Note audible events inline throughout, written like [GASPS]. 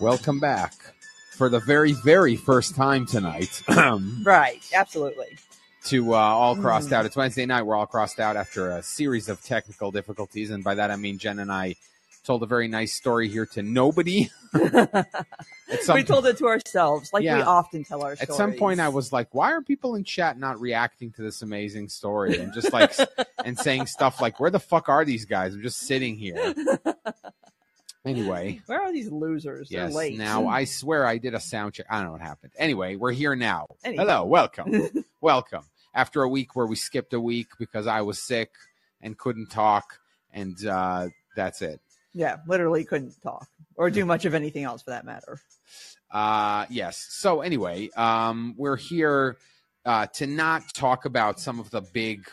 Welcome back for the very, very first time tonight [CLEARS THROAT] Right, absolutely. to uh, All Crossed Mm. Out. It's Wednesday night. We're all crossed out after a series of technical difficulties. And by that, I mean Jen and I told a very nice story here to nobody. [LAUGHS] We told it to ourselves, like we often tell our at stories. some point, I was like, why are people in chat not reacting to this amazing story? And just like, and saying stuff like, where the fuck are these guys? I'm just sitting here. [LAUGHS] Anyway. [LAUGHS] Where are these losers? They're Yes. late. Now I swear I did a sound check. I don't know what happened. Anyway, we're here now. Anyhow. Hello, welcome, [LAUGHS] welcome. After a week where we skipped a week because I was sick and couldn't talk, and uh, that's it. yeah, literally couldn't talk or do much of anything else for that matter. Uh, yes. So anyway, um, we're here uh, to not talk about some of the big,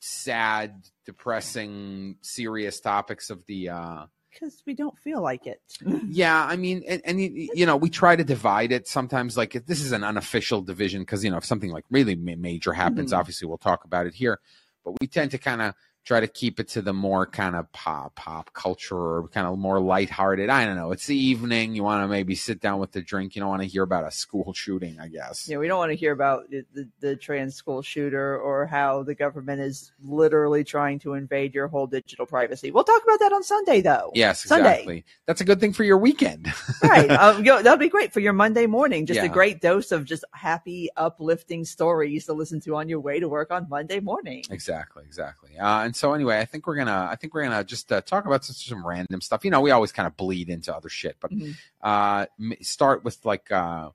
sad, depressing, serious topics of the. Uh, Because we don't feel like it. [LAUGHS] Yeah, I mean, and, and you know, we try to divide it sometimes. Like if this is an unofficial division because you know if something like really major happens, Mhm. obviously we'll talk about it here. But we tend to kind of try to keep it to the more kind of pop pop culture or kind of more lighthearted. I don't know. It's the evening. You want to maybe sit down with the drink. You don't want to hear about a school shooting. I guess. Yeah, we don't want to hear about the, the, the trans school shooter or how the government is literally trying to invade your whole digital privacy. We'll talk about that on Sunday, though. Yes, Sunday. exactly. That's a good thing for your weekend. [LAUGHS] right. Um, you know, that'll be great for your Monday morning. Just Yeah. a great dose of just happy, uplifting stories to listen to on your way to work on Monday morning. Exactly, exactly. Uh, and so anyway, I think we're gonna, I think we're gonna just uh, talk about some, some random stuff. You know, we always kind of bleed into other shit, but Mhm. uh, start with like, uh,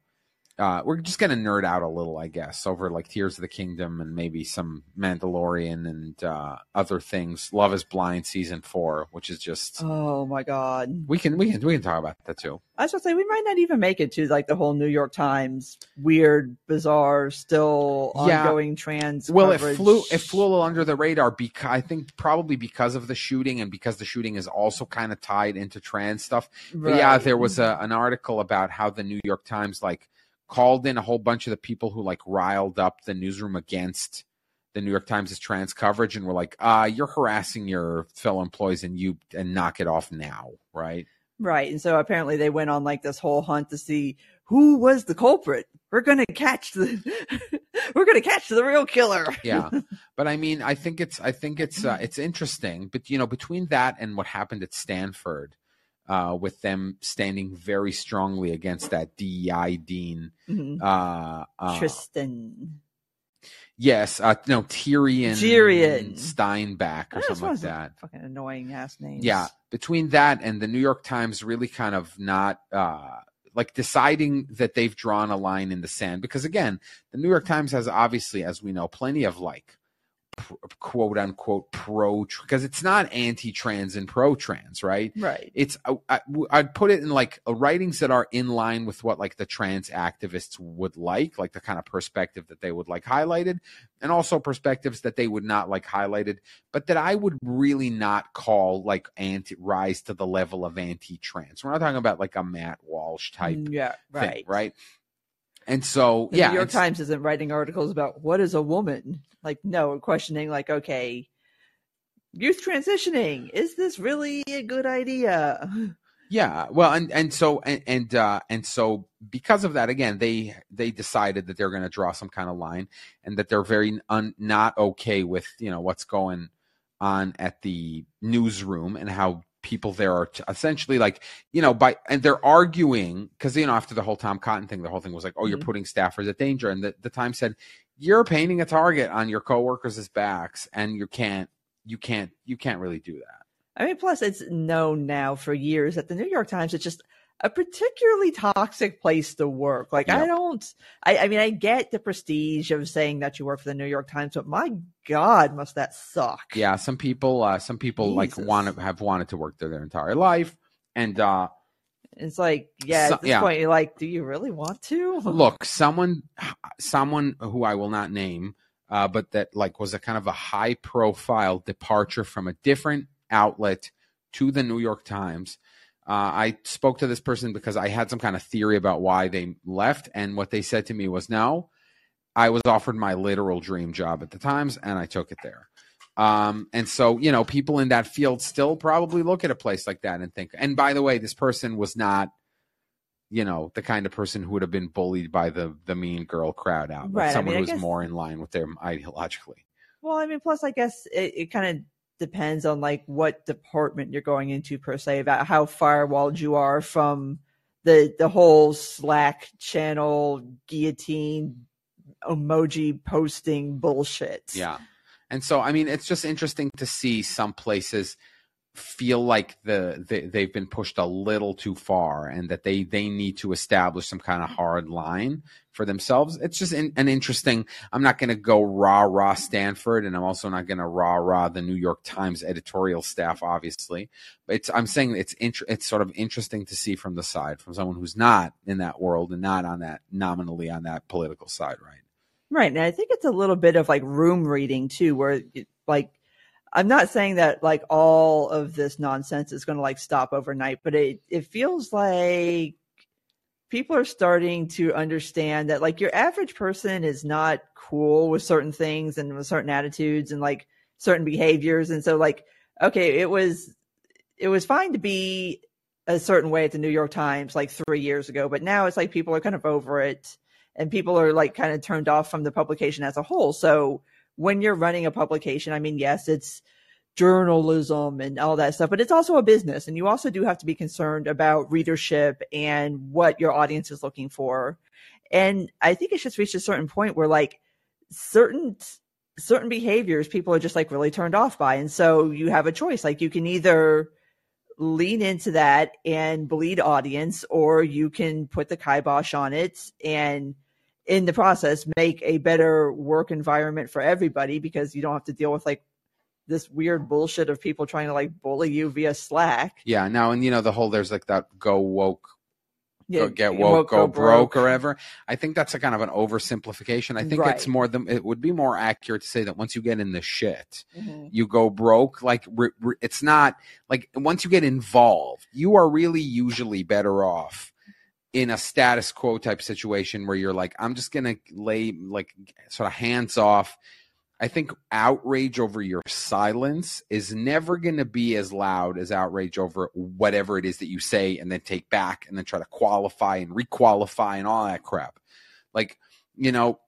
uh, we're just gonna nerd out a little, I guess, over like Tears of the Kingdom and maybe some Mandalorian and uh, other things. Love Is Blind season four, which is just Oh my God. we can we can we can talk about that too. I was gonna say we might not even make it to like the whole New York Times weird, bizarre, still Yeah. ongoing trans. Well, it coverage. flew it flew a little under the radar because I think probably because of the shooting and because the shooting is also kind of tied into trans stuff. But yeah, there was a, an article about how the New York Times like called in a whole bunch of the people who like riled up the newsroom against the New York Times' trans coverage and were like, uh, you're harassing your fellow employees and you and knock it off now, right? Right. And so apparently they went on like this whole hunt to see who was the culprit. We're gonna catch the [LAUGHS] we're gonna catch the real killer. Yeah. [LAUGHS] but I mean, I think it's I think it's uh, it's interesting, but you know, between that and what happened at Stanford, uh, with them standing very strongly against that DEI dean, Mhm. uh, uh Tristan. yes, uh, no, Tirien, Tirien. Steinbach or something like that. Fucking annoying ass names. Yeah, between that and the New York Times really kind of not uh like deciding that they've drawn a line in the sand because again, the New York Times has obviously as we know plenty of like quote unquote pro because it's not anti-trans and pro-trans, right? Right. It's I, I'd put it in like uh, writings that are in line with what like the trans activists would like, like the kind of perspective that they would like highlighted, and also perspectives that they would not like highlighted, but that I would really not call like anti rise to the level of anti-trans. We're not talking about like a Matt Walsh type Yeah. thing, Right. And so The yeah, New York Times isn't writing articles about what is a woman. Like, no, questioning like, okay, youth transitioning. Is this really a good idea? Yeah, well, and and so and and uh, and so because of that, again, they they decided that they're going to draw some kind of line, and that they're very un, not okay with you know what's going on at the newsroom and how people there are t- essentially like you know by and they're arguing because you know after the whole Tom Cotton thing, the whole thing was like, oh, you're Mhm. putting staffers at danger, and the the Times said you're painting a target on your coworkers' backs, and you can't you can't you can't really do that. I mean, plus it's known now for years that the New York Times is just a particularly toxic place to work. Like, I don't, I, I mean, I get the prestige of saying that you work for the New York Times, but my God, must that suck? yeah some people uh some people like want to have wanted to work there their entire life and uh It's like, yeah, So- at this yeah. point, you're like, do you really want to? [LAUGHS] look someone someone who i will not name uh but that like was a kind of a high profile departure from a different outlet to the new york times uh, I spoke to this person because I had some kind of theory about why they left, and what they said to me was, "No, I was offered my literal dream job at the Times, and I took it there." Um, and so, you know, people in that field still probably look at a place like that and think. And by the way, this person was not you know the kind of person who would have been bullied by the the mean girl crowd out, Right, I someone mean, who's guess- more in line with them ideologically. Well, I mean, plus, I guess it, it kind of depends on like what department you're going into per se about how firewalled you are from the the whole Slack channel guillotine emoji posting bullshit. Yeah. And so, I mean, it's just interesting to see some places feel like the they, they've been pushed a little too far and that they they need to establish some kind of hard line for themselves it's just in, an interesting i'm not going to go rah rah stanford and i'm also not going to rah rah the new york times editorial staff obviously but it's i'm saying it's int- it's sort of interesting to see from the side from someone who's not in that world and not on that nominally on that political side right Right. And I think it's a little bit of like room reading too, where it, like, I'm not saying that like all of this nonsense is going to like stop overnight, but it, it feels like people are starting to understand that like your average person is not cool with certain things and with certain attitudes and like certain behaviors. And so like, okay, it was, it was fine to be a certain way at the New York Times like three years ago, but now it's like people are kind of over it and people are like kind of turned off from the publication as a whole. So when you're running a publication, I mean, yes, it's journalism and all that stuff, but it's also a business. And you also do have to be concerned about readership and what your audience is looking for. And I think it's just reached a certain point where like certain certain behaviors people are just like really turned off by. And so you have a choice. Like you can either lean into that and bleed audience, or you can put the kibosh on it and in the process make a better work environment for everybody because you don't have to deal with like this weird bullshit of people trying to like bully you via Slack. yeah now and you know the whole there's like that go woke Yeah, go get woke, go, broke, or ever. I think that's a kind of an oversimplification. I think it's more than it would be more accurate to say that once you get in the shit, Mhm. you go broke. Like re, re, it's not like once you get involved, you are really usually better off in a status quo type situation where you're like, I'm just gonna lay like sort of hands off. I think outrage over your silence is never going to be as loud as outrage over whatever it is that you say and then take back and then try to qualify and requalify and all that crap. Like, you know,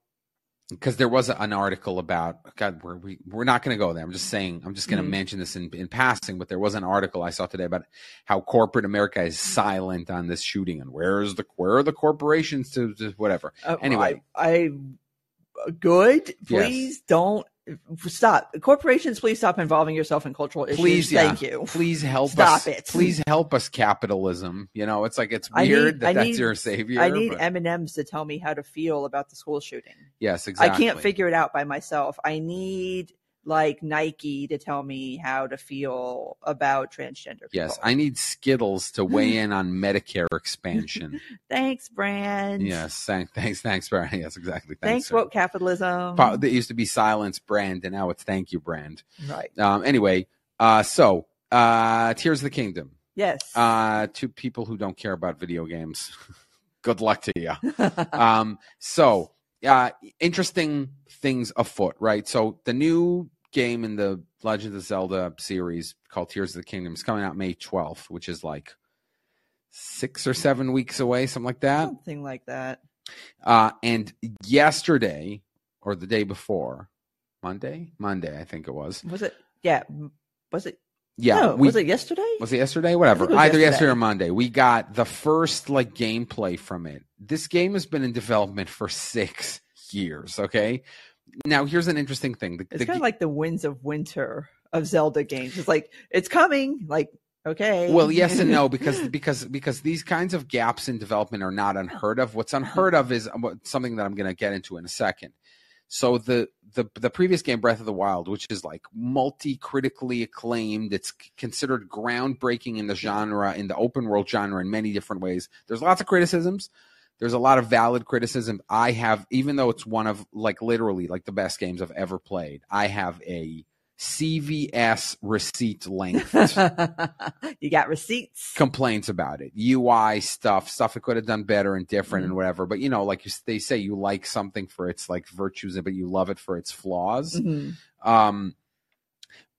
because there was an article about God, we're, we we're not going to go there. I'm just saying, I'm just going to Mhm. mention this in, in passing, but there was an article I saw today about how corporate America is silent on this shooting and where's the where are the corporations to, to whatever. Uh, Anyway. I, I good. Yes. Please don't stop. Corporations, please stop involving yourself in cultural issues. Please, yeah. Thank you. Please help Stop us. it. Please help us, capitalism. You know, it's like it's weird need- that I that's need- your savior. I need M and M's to tell me how to feel about the school shooting. yes, exactly. I can't figure it out by myself. I need like Nike to tell me how to feel about transgender people. Yes, I need Skittles to weigh [LAUGHS] in on Medicare expansion. Thanks, brand. yes, thanks, thanks, thanks, Brand. [LAUGHS] Yes, exactly. Thanks, Thanks, woke capitalism. It used to be silence brand, and now it's thank you brand. right. Um, anyway, uh, so uh, Tears of the Kingdom. Yes. Uh, to people who don't care about video games, [LAUGHS] good luck to you. um, so uh, interesting things afoot, right? So the new game in the Legend of Zelda series called Tears of the Kingdom is coming out May 12th, which is like six or seven weeks away, something like that. Something like that. Uh, and yesterday or the day before, Monday, Monday, I think it was. Was it? Yeah. Was it? Yeah, no, we, was it yesterday? was it yesterday? Whatever. It Either yesterday. yesterday. or Monday. We got the first like gameplay from it. This game has been in development for six years. Okay. Now here's an interesting thing. The, It's kind of like the winds of winter of Zelda games. It's like it's coming. Like okay. well, yes and no [LAUGHS] because because because these kinds of gaps in development are not unheard of. What's unheard of is uh, something that I'm going to get into in a second. So the the the previous game, Breath of the Wild, which is like multi critically acclaimed, it's considered groundbreaking in the genre, in the open world genre, in many different ways. There's lots of criticisms. There's a lot of valid criticism. I have, even though it's one of like literally like the best games I've ever played, I have a CVS receipt length [LAUGHS] you got receipts. complaints about it. UI stuff, stuff it could have done better and different Mm-hmm. and whatever. But you know, like you, they say, you like something for its like virtues, but you love it for its flaws. Mhm. Um,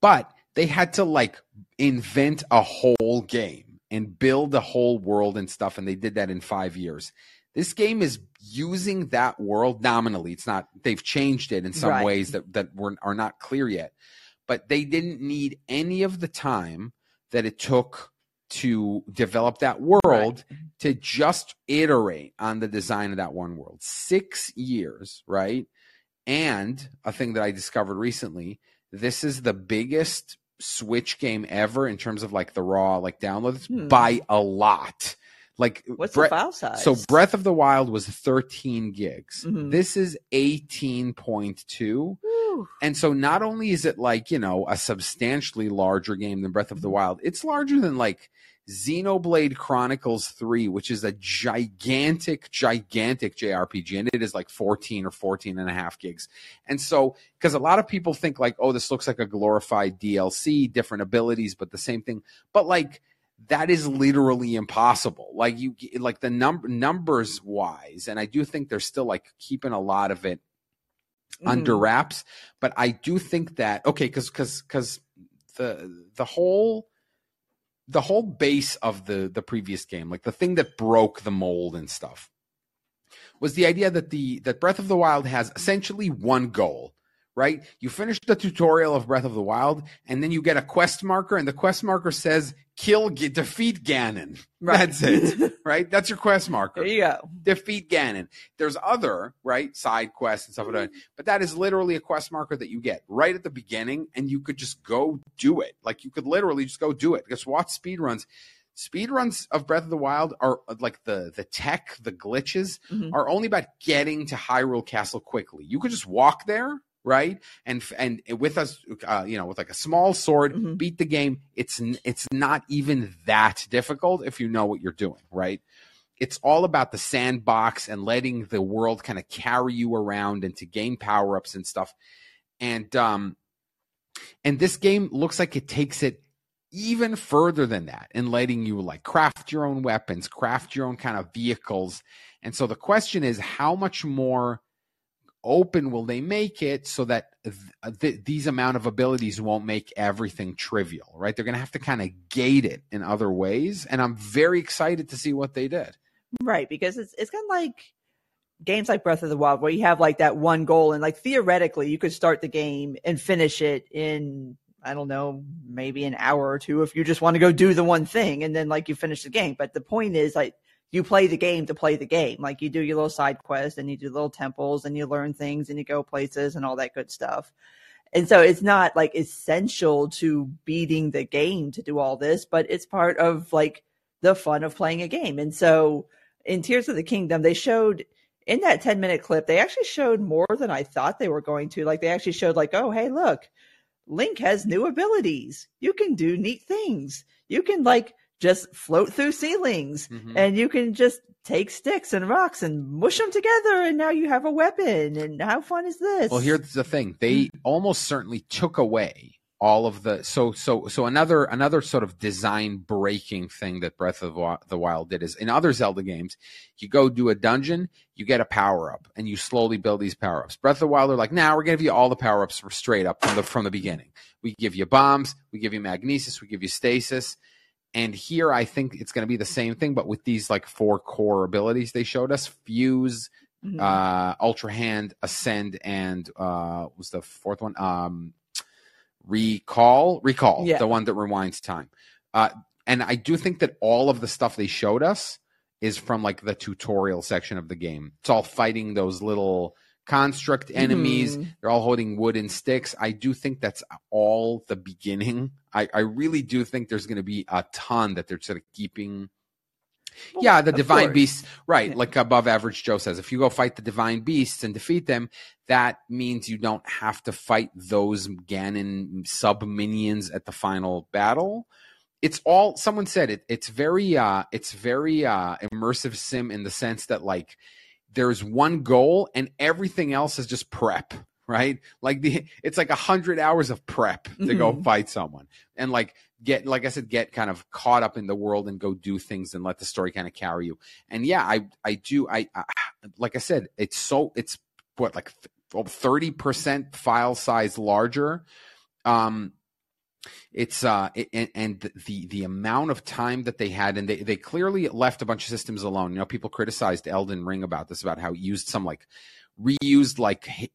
but they had to like invent a whole game and build a whole world and stuff, and they did that in five years. This game is using that world nominally. It's not they've changed it in some Right. ways that that were, are not clear yet, but they didn't need any of the time that it took to develop that world to just iterate on the design of that one world. Six years, right? And a thing that I discovered recently, this is the biggest Switch game ever in terms of like the raw like downloads Hmm. by a lot. Like What's Bre- the file size? so Breath of the Wild was 13 gigs. Mhm. This is 18.2. Whew. And so not only is it like, you know, a substantially larger game than Breath of the Wild, it's larger than like Xenoblade Chronicles 3, which is a gigantic, gigantic JRPG. And it is like 14 or 14 and a half gigs. And so, because a lot of people think like, oh, this looks like a glorified DLC, different abilities, but the same thing. But like, that is literally impossible. Like you, like the number numbers wise, and I do think they're still like keeping a lot of it under Mhm. wraps. But I do think that okay, because because because the the whole the whole base of the the previous game, like the thing that broke the mold and stuff, was the idea that the that Breath of the Wild has essentially one goal. Right, you finish the tutorial of Breath of the Wild, and then you get a quest marker, and the quest marker says "kill, defeat Ganon." [LAUGHS] Right. That's it. Right, that's your quest marker there you go. defeat Ganon. There's other right side quests and stuff like that, but that is literally a quest marker that you get right at the beginning, and you could just go do it. Like you could literally just go do it. Just watch speedruns. Speedruns of Breath of the Wild are like the the tech, the glitches Mhm. are only about getting to Hyrule Castle quickly. You could just walk there, right? And and with us, uh, you know, with like a small sword, Mhm. beat the game. It's it's not even that difficult if you know what you're doing, right? It's all about the sandbox and letting the world kind of carry you around and to gain power ups and stuff. And um, and this game looks like it takes it even further than that in letting you like craft your own weapons, craft your own kind of vehicles. And so the question is, how much more open will they make it so that th- uh, th- these amount of abilities won't make everything trivial, right? They're going to have to kind of gate it in other ways. And I'm very excited to see what they did. Right, because it's it's kind of like games like Breath of the Wild where you have like that one goal and like theoretically you could start the game and finish it in I don't know, maybe an hour or two if you just want to go do the one thing and then like you finish the game. But the point is like you play the game to play the game. Like you do your little side quests and you do little temples and you learn things and you go places and all that good stuff. And so it's not like essential to beating the game to do all this, but it's part of like the fun of playing a game. And so in Tears of the Kingdom, they showed in that 10 minute clip, they actually showed more than I thought they were going to. Like they actually showed like, oh, hey, look, Link has new abilities. You can do neat things. You can like just float through ceilings Mhm. and you can just take sticks and rocks and mush them together and now you have a weapon and how fun is this Well, here's the thing: they almost certainly took away all of the so so so another another sort of design breaking thing that Breath of the Wild did is in other Zelda games, you go do a dungeon, you get a power up, and you slowly build these power ups. Breath of the Wild are like, now nah, we're gonna give you all the power ups straight up from the from the beginning. We give you bombs, we give you magnesis, we give you stasis. And here, I think it's going to be the same thing, but with these like four core abilities they showed us: fuse, Mhm. uh ultra hand ascend and uh what was the fourth one um recall recall Yeah. the one that rewinds time uh and i do think that all of the stuff they showed us is from like the tutorial section of the game it's all fighting those little construct enemies Mhm. they're all holding wooden sticks i do think that's all the beginning i i really do think there's going to be a ton that they're sort of keeping Well, yeah, the divine course. beasts, right? Yeah. Like above average Joe says, if you go fight the divine beasts and defeat them, that means you don't have to fight those Ganon sub minions at the final battle. It's all someone said it. It's very, uh, it's very uh, immersive sim in the sense that like there's one goal and everything else is just prep, right? Like the it's like a hundred hours of prep to go Mhm. fight someone and like get like I said, get kind of caught up in the world and go do things and let the story kind of carry you. And yeah, I I do I, I like I said, it's so it's what like thirty percent file size larger. Um, it's uh and, and the the amount of time that they had and they they clearly left a bunch of systems alone. You know people criticized elden ring about this about how it used some like reused like hit,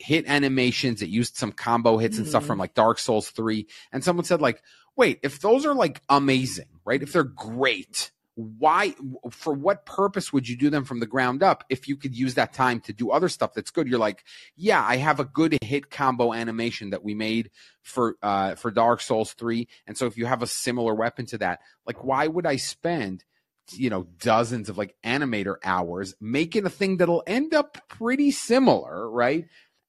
hit animations. It used some combo hits and stuff Mhm. from like dark souls 3 and someone said like wait if those are like amazing right? If they're great why for what purpose would you do them from the ground up if you could use that time to do other stuff that's good? You're like yeah i have a good hit combo animation that we made for uh for dark souls 3 and so if you have a similar weapon to that like why would i spend you know dozens of like animator hours making a thing that'll end up pretty similar right?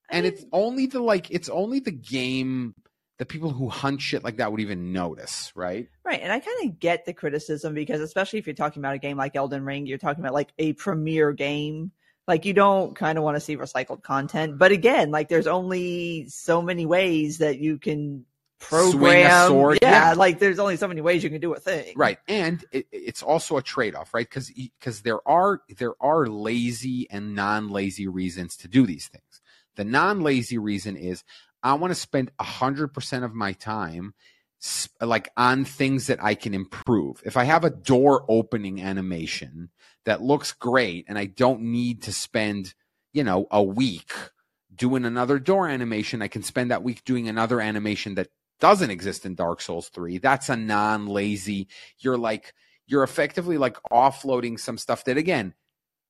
And it's only the like it's only the game the people who hunt shit like that would even notice right Right. And I kind of get the criticism because, especially if you're talking about a game like Elden Ring, you're talking about like a premier game. Like, you don't kind of want to see recycled content. But again, like, there's only so many ways that you can program. Swing a sword, Yeah, yeah. Like, there's only so many ways you can do a thing. right and it, it's also a trade-off right because because there are there are lazy and non-lazy reasons to do these things the non-lazy reason is i want to spend 100% of my time like on things that i can improve. If i have a door opening animation that looks great and i don't need to spend you know a week doing another door animation i can spend that week doing another animation that doesn't exist in dark souls 3 that's a non-lazy you're like you're effectively like offloading some stuff that again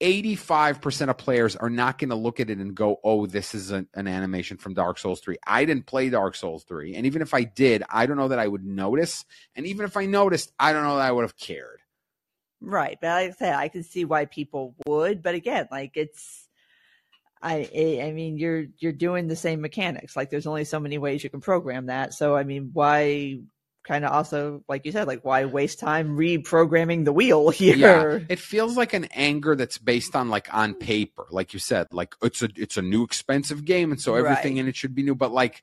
85% of players are not going to look at it and go oh this is an, an animation from dark souls 3 i didn't play dark souls 3 and even if i did i don't know that i would notice and even if i noticed i don't know that i would have cared Right. But like I said, I can see why people would. But again, like, it's. I I I mean you're you're doing the same mechanics. Like there's only so many ways you can program that. So I mean why kind of also like you said like why waste time reprogramming the wheel [LAUGHS] here? yeah it feels like an anger that's based on like on paper like you said like it's a it's a new expensive game and so everything Right. in it should be new but like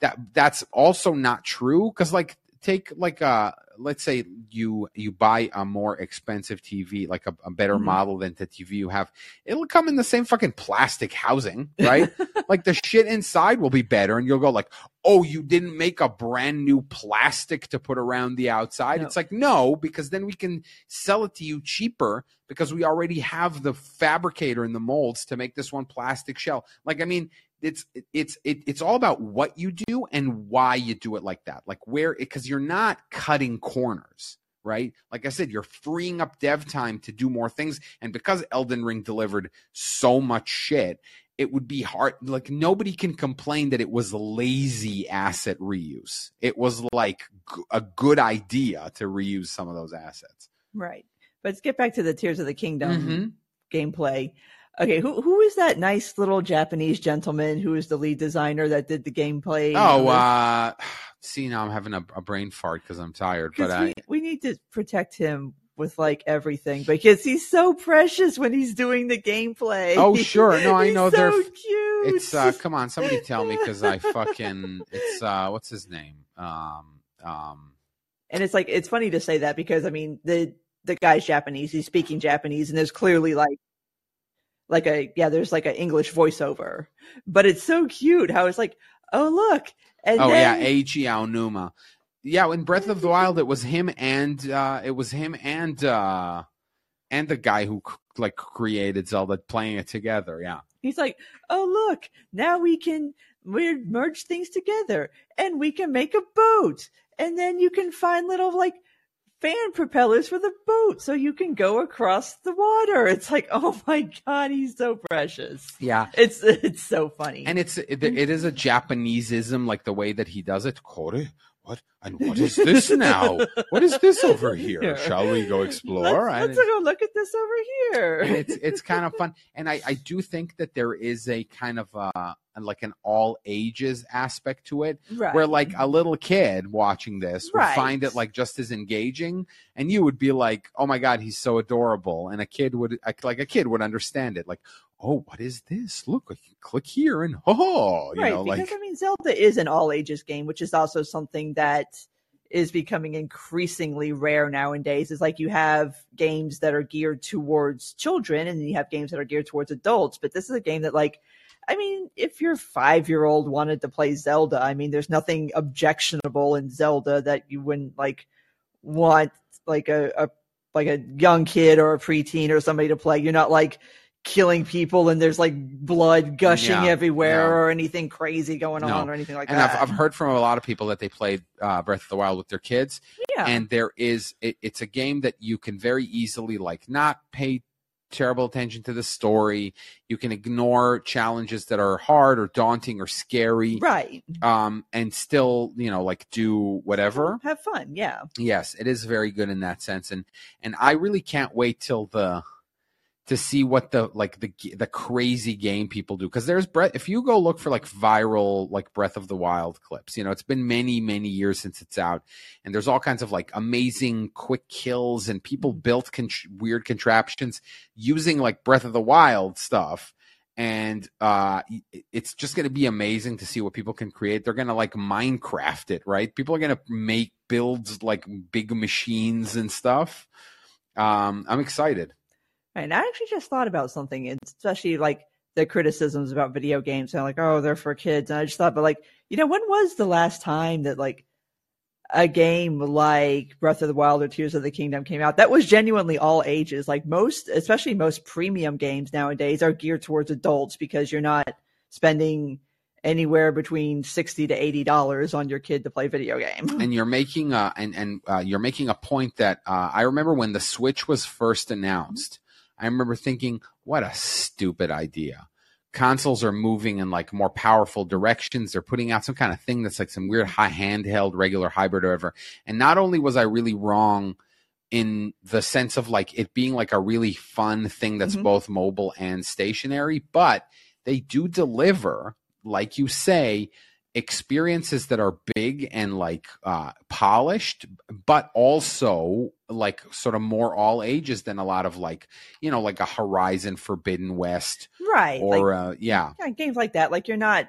that that's also not true because like take like a let's say you you buy a more expensive tv like a, a better Mhm. model than the tv you have it'll come in the same fucking plastic housing right [LAUGHS] like the shit inside will be better and you'll go like oh you didn't make a brand new plastic to put around the outside No. it's like no because then we can sell it to you cheaper because we already have the fabricator and the molds to make this one plastic shell like i mean it's it's it, it's all about what you do and why you do it like that like where because you're not cutting corners right like i said you're freeing up dev time to do more things and because elden ring delivered so much shit it would be hard like nobody can complain that it was lazy asset reuse it was like g- a good idea to reuse some of those assets Right. But let's get back to the Tears of the Kingdom Mhm. gameplay. Okay, who who is that nice little Japanese gentleman who is the lead designer that did the gameplay? oh uh [SIGHS] see now i'm having a, a brain fart because i'm tired but 'Cause i we, we need to protect him with like everything because he's so precious when he's doing the gameplay. Oh, sure. No, [LAUGHS] I know so they're- cute. it's uh come on somebody tell me because i [LAUGHS] fucking it's uh what's his name um um and it's like it's funny to say that because I mean the the guy's Japanese, he's speaking Japanese, and there's clearly like like a yeah, there's like an English voiceover, but it's so cute how it's like oh look, and oh then, yeah Eiji Aonuma. yeah in breath of the wild it was him and uh it was him and uh and the guy who like created zelda playing it together yeah. He's like oh look, now we can we merge things together and we can make a boat, and then you can find little like fan propellers for the boat so you can go across the water. It's like, oh my god, he's so precious. yeah It's it's so funny. and it's it, it is a japaneseism like the way that he does it kore what and what is this [LAUGHS] now what is this over here Yeah. shall we go explore Let's, let's go look at this over here. it's it's kind of fun and i i do think that there is a kind of uh like an all ages aspect to it right. where like a little kid watching this would Right. find it like just as engaging and you would be like oh my god he's so adorable and a kid would like a kid would understand it like oh what is this look I can click here and oh you right, know because like I mean, Zelda is an all ages game, which is also something that is becoming increasingly rare nowadays. Is like you have games that are geared towards children, and you have games that are geared towards adults. But this is a game that, like, I mean, if your five year old wanted to play Zelda, I mean, there's nothing objectionable in Zelda that you wouldn't like want like a, a like a young kid or a preteen or somebody to play. You're not like killing people and there's like blood gushing Yeah, everywhere yeah. or anything crazy going No. on or anything like and that. I've, I've heard from a lot of people that they played uh, Breath of the Wild with their kids, yeah. and there is it, it's a game that you can very easily like not pay terrible attention to the story. You can ignore challenges that are hard or daunting or scary, right. um, and still you know like do whatever. Have fun. Yeah. Yes, it is very good in that sense, and and I really can't wait till the to see what the like the the crazy game people do because there's Breath. If you go look for like viral like Breath of the Wild clips, you know it's been many many years since it's out, and there's all kinds of like amazing quick kills and people built con- weird contraptions using like Breath of the Wild stuff. And uh, it's just going to be amazing to see what people can create. They're going to like Minecraft it, right? People are going to make builds like big machines and stuff. Um, I'm excited. And I actually just thought about something, especially like the criticisms about video games and like, oh, they're for kids. And I just thought, but like, you know, when was the last time that like a game like Breath of the Wild or Tears of the Kingdom came out that was genuinely all ages? Like most, especially most premium games nowadays are geared towards adults because you're not spending anywhere between 60 to 80 dollars on your kid to play video game. and you're making a and and uh, you're making a point that uh, I remember when the Switch was first announced. I remember thinking, what a stupid idea. Consoles are moving in like more powerful directions. They're putting out some kind of thing that's like some weird high handheld, regular hybrid or whatever. And not only was I really wrong in the sense of like it being like a really fun thing that's Mhm. both mobile and stationary, but they do deliver, like you say, experiences that are big and like uh polished but also like sort of more all ages than a lot of like you know like a horizon forbidden west right. like, or uh yeah yeah, games like that. Like you're not.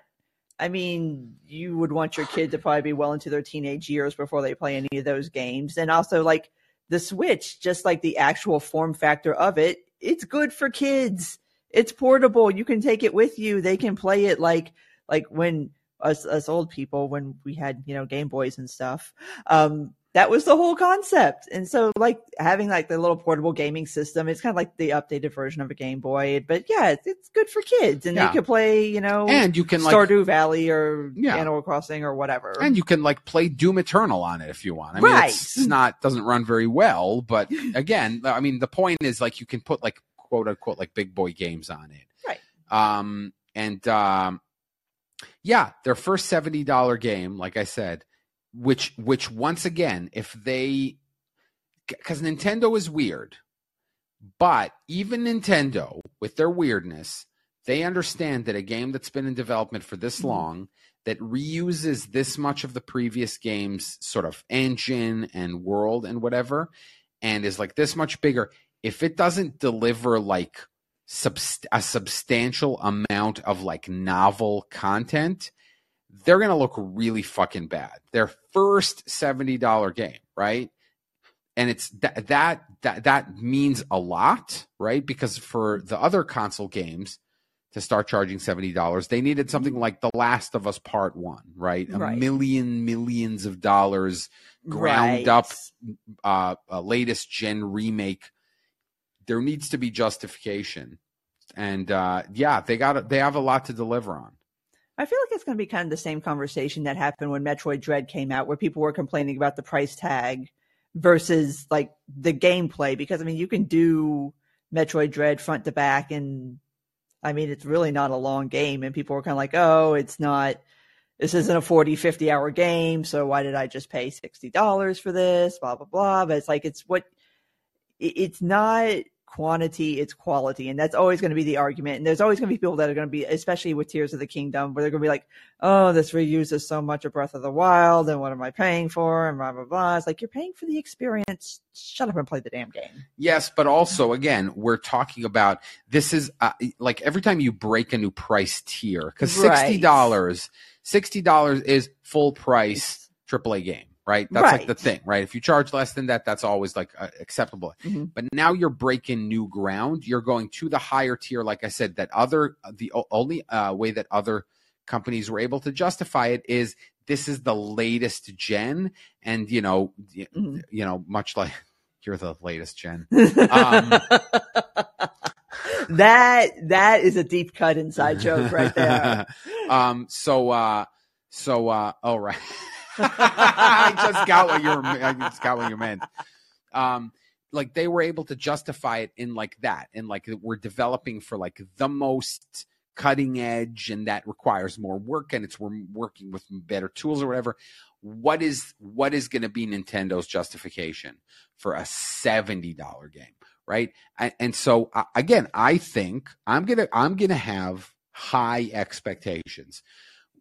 I mean, you would want your kid to probably be well into their teenage years before they play any of those games, and also like the Switch, just like the actual form factor of it, it's good for kids. It's portable. You can take it with you. They can play it like like when us us old people when we had you know Game Boys and stuff. Um, that was the whole concept. And so like having like the little portable gaming system, it's kind of like the updated version of a Game Boy. But yeah, it's, it's good for kids, and Yeah. they could play you know and you can like Stardew Valley or Yeah. Animal Crossing or whatever. and you can like play doom eternal on it if you want i mean Right. it's, it's not doesn't run very well but [LAUGHS] again i mean the point is like you can put like quote unquote like big boy games on it Right. um and um yeah their first $70 game like i said which which once again if they because nintendo is weird but even nintendo with their weirdness they understand that a game that's been in development for this Mhm. long that reuses this much of the previous game's sort of engine and world and whatever and is like this much bigger if it doesn't deliver like subst- a substantial amount of like novel content they're going to look really fucking bad. Their first $70 game right? And it's that that that that means a lot right? Because for the other console games to start charging $70 they needed something like the last of us part 1 right? A Right. million millions of dollars ground Right. up uh, a latest gen remake there needs to be justification and uh yeah they got they have a lot to deliver on I feel like it's going to be kind of the same conversation that happened when Metroid Dread came out, where people were complaining about the price tag versus like the gameplay. Because I mean, you can do Metroid Dread front to back, and I mean, it's really not a long game. And people were kind of like, oh, it's not, this isn't a 40, 50 hour game. So why did I just pay $60 for this? Blah, blah, blah. But it's like, it's what, it's not quantity, it's quality. And that's always going to be the argument. And there's always going to be people that are going to be, especially with Tears of the Kingdom, where they're going to be like, oh, this reuses so much of Breath of the Wild. And what am I paying for? And blah, blah, blah. It's like, you're paying for the experience. Shut up and play the damn game. Yes, but also again, we're talking about this is uh, like every time you break a new price tier because sixty dollars, sixty dollars is full price AAA game, right? That's like the thing, right? If you charge less than that, that's always like uh, acceptable. Mhm. But now you're breaking new ground. You're going to the higher tier, like I said. That other the o- only uh, way that other companies were able to justify it is this is the latest gen, and you know, Mhm. you know, much like [LAUGHS] you're the latest gen. [LAUGHS] [LAUGHS] that that is a deep cut inside joke right there. um. So. uh So. uh Oh right. I just got what you were. I just got what you meant. Um. Like they were able to justify it in like that, and like we're developing for like the most cutting edge, and that requires more work, and it's we're working with better tools or whatever. What is what is going to be Nintendo's justification for a seventy dollar game? right and, and so uh, again i think i'm gonna i'm gonna have high expectations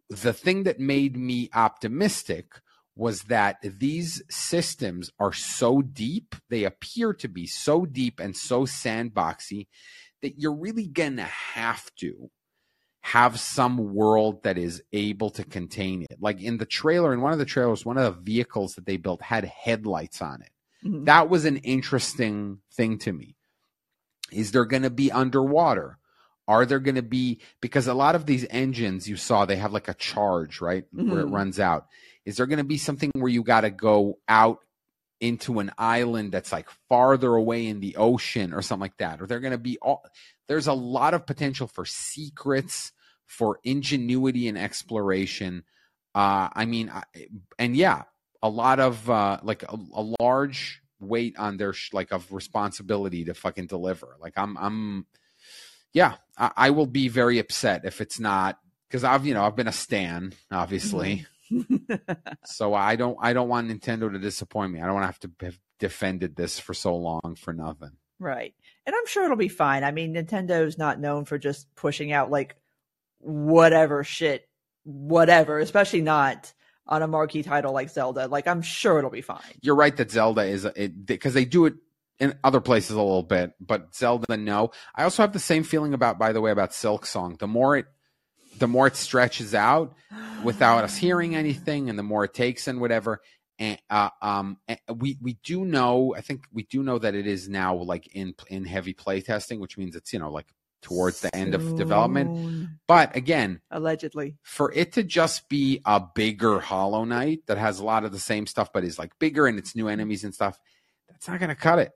the thing that made me optimistic was that these systems are so deep they appear to be so deep and so sandboxy that you're really gonna have to have some world that is able to contain it like in the trailer in one of the trailers one of the vehicles that they built had headlights on it Mhm. that was an interesting thing to me. Is there going to be underwater? Are there going to be because a lot of these engines you saw they have like a charge right where it Mhm. runs out. Is there going to be something where you got to go out into an island that's like farther away in the ocean or something like that? Or they're going to be all there's a lot of potential for secrets, for ingenuity and exploration. Uh, I mean, I, and yeah, a lot of uh, like a, a large weight on their sh- like of responsibility to fucking deliver. Like I'm, I'm, yeah, I, I will be very upset if it's not because I've you know I've been a stan obviously, [LAUGHS] so I don't I don't want Nintendo to disappoint me. I don't want to have to have defended this for so long for nothing. Right. And I'm sure it'll be fine. I mean, Nintendo's not known for just pushing out like whatever shit, whatever, especially not on a marquee title like Zelda. Like, I'm sure it'll be fine. You're right that Zelda is it because they do it in other places a little bit, but Zelda no. I also have the same feeling about by the way about Silksong. The more it the more it stretches out [GASPS] without us hearing anything and the more it takes and whatever and uh, um and we we do know I think we do know that it is now like in in heavy play testing which means it's you know like towards the end of development but again Allegedly. for it to just be a bigger Hollow Knight that has a lot of the same stuff, but is like bigger and it's new enemies and stuff, that's not going to cut it.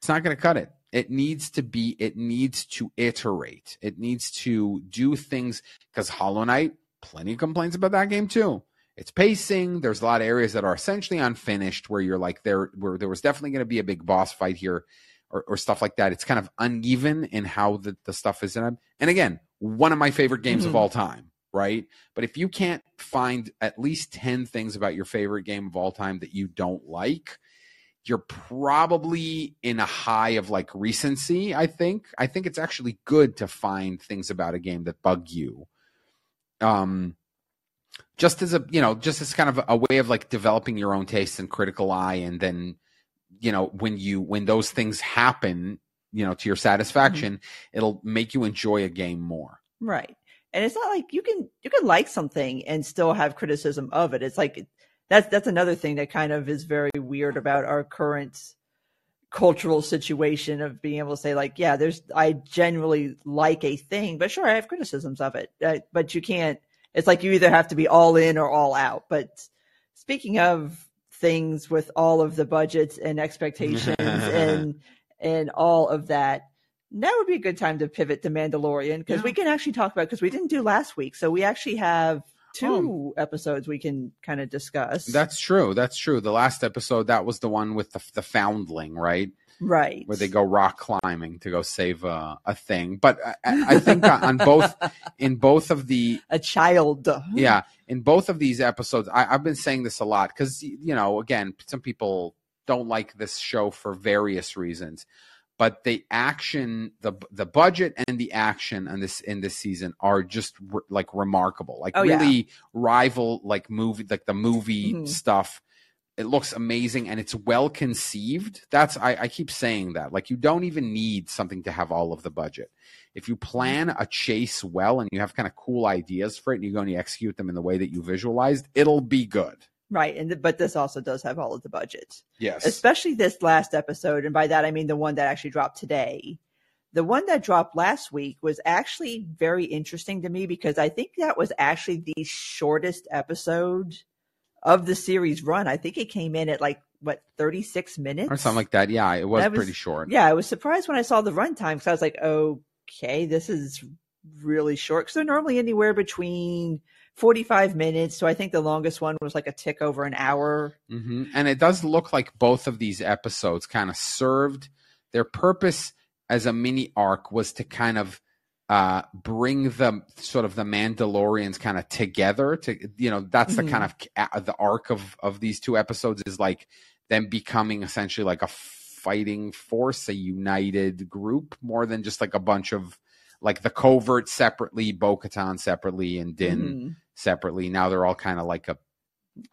It's not going to cut it. It needs to be, it needs to iterate. It needs to do things because Hollow Knight, plenty of complaints about that game too. It's pacing. There's a lot of areas that are essentially unfinished where you're like, there, where there was definitely going to be a big boss fight here or, or stuff like that. It's kind of uneven in how the, the stuff is in it. And again, one of my favorite games of Mhm. all time, right? But if you can't find at least 10 things about your favorite game of all time that you don't like, you're probably in a high of like recency, I think. I think it's actually good to find things about a game that bug you. Um just as a you know, just as kind of a way of like developing your own taste and critical eye and then you know, when you when those things happen, you know, to your satisfaction, it'll make you enjoy a game more. Right. And it's not like you can you can like something and still have criticism of it. It's like that's that's another thing that kind of is very weird about our current cultural situation of being able to say like, yeah, there's I genuinely like a thing, but sure I have criticisms of it. Uh, but you can't it's like you either have to be all in or all out. But speaking of things with all of the budgets and expectations [LAUGHS] and and all of that, now would be a good time to pivot to Mandalorian because Yeah. we can actually talk about because we didn't do last week, so we actually have Um, two episodes we can kind of discuss. That's true. That's true. The last episode, that was the one with the the foundling, right? right Where they go rock climbing to go save a, a thing. But I, I think on both [LAUGHS] in both of the a child. yeah in both of these episodes, I, I've been saying this a lot because you know again some people don't like this show for various reasons. But the action, the the budget and the action in this in this season are just re- like remarkable, like Oh, yeah. really rival like movie like the movie Mhm. stuff it looks amazing and it's well conceived that's I, I keep saying that like you don't even need something to have all of the budget if you plan a chase well and you have kind of cool ideas for it and you go and you execute them in the way that you visualized it'll be good Right, and but this also does have all of the budget, Yes. especially this last episode, and by that I mean the one that actually dropped today. The one that dropped last week was actually very interesting to me because I think that was actually the shortest episode of the series run. I think it came in at like what thirty six minutes or something like that. Yeah, it was, was- pretty short. Yeah, I was surprised when I saw the runtime because I was like, okay, this is really short because they're normally anywhere between 45 minutes. So I think the longest one was like a tick over an hour. hmm And it does look like both of these episodes kind of served their purpose as a mini arc was to kind of uh, bring the sort of the Mandalorians kind of together. To you know, that's Mhm. the kind of uh, the arc of of these two episodes is like them becoming essentially like a fighting force, a united group, more than just like a bunch of like the covert separately, Bo Katan separately, and Din Mhm. separately. Now they're all kind of like a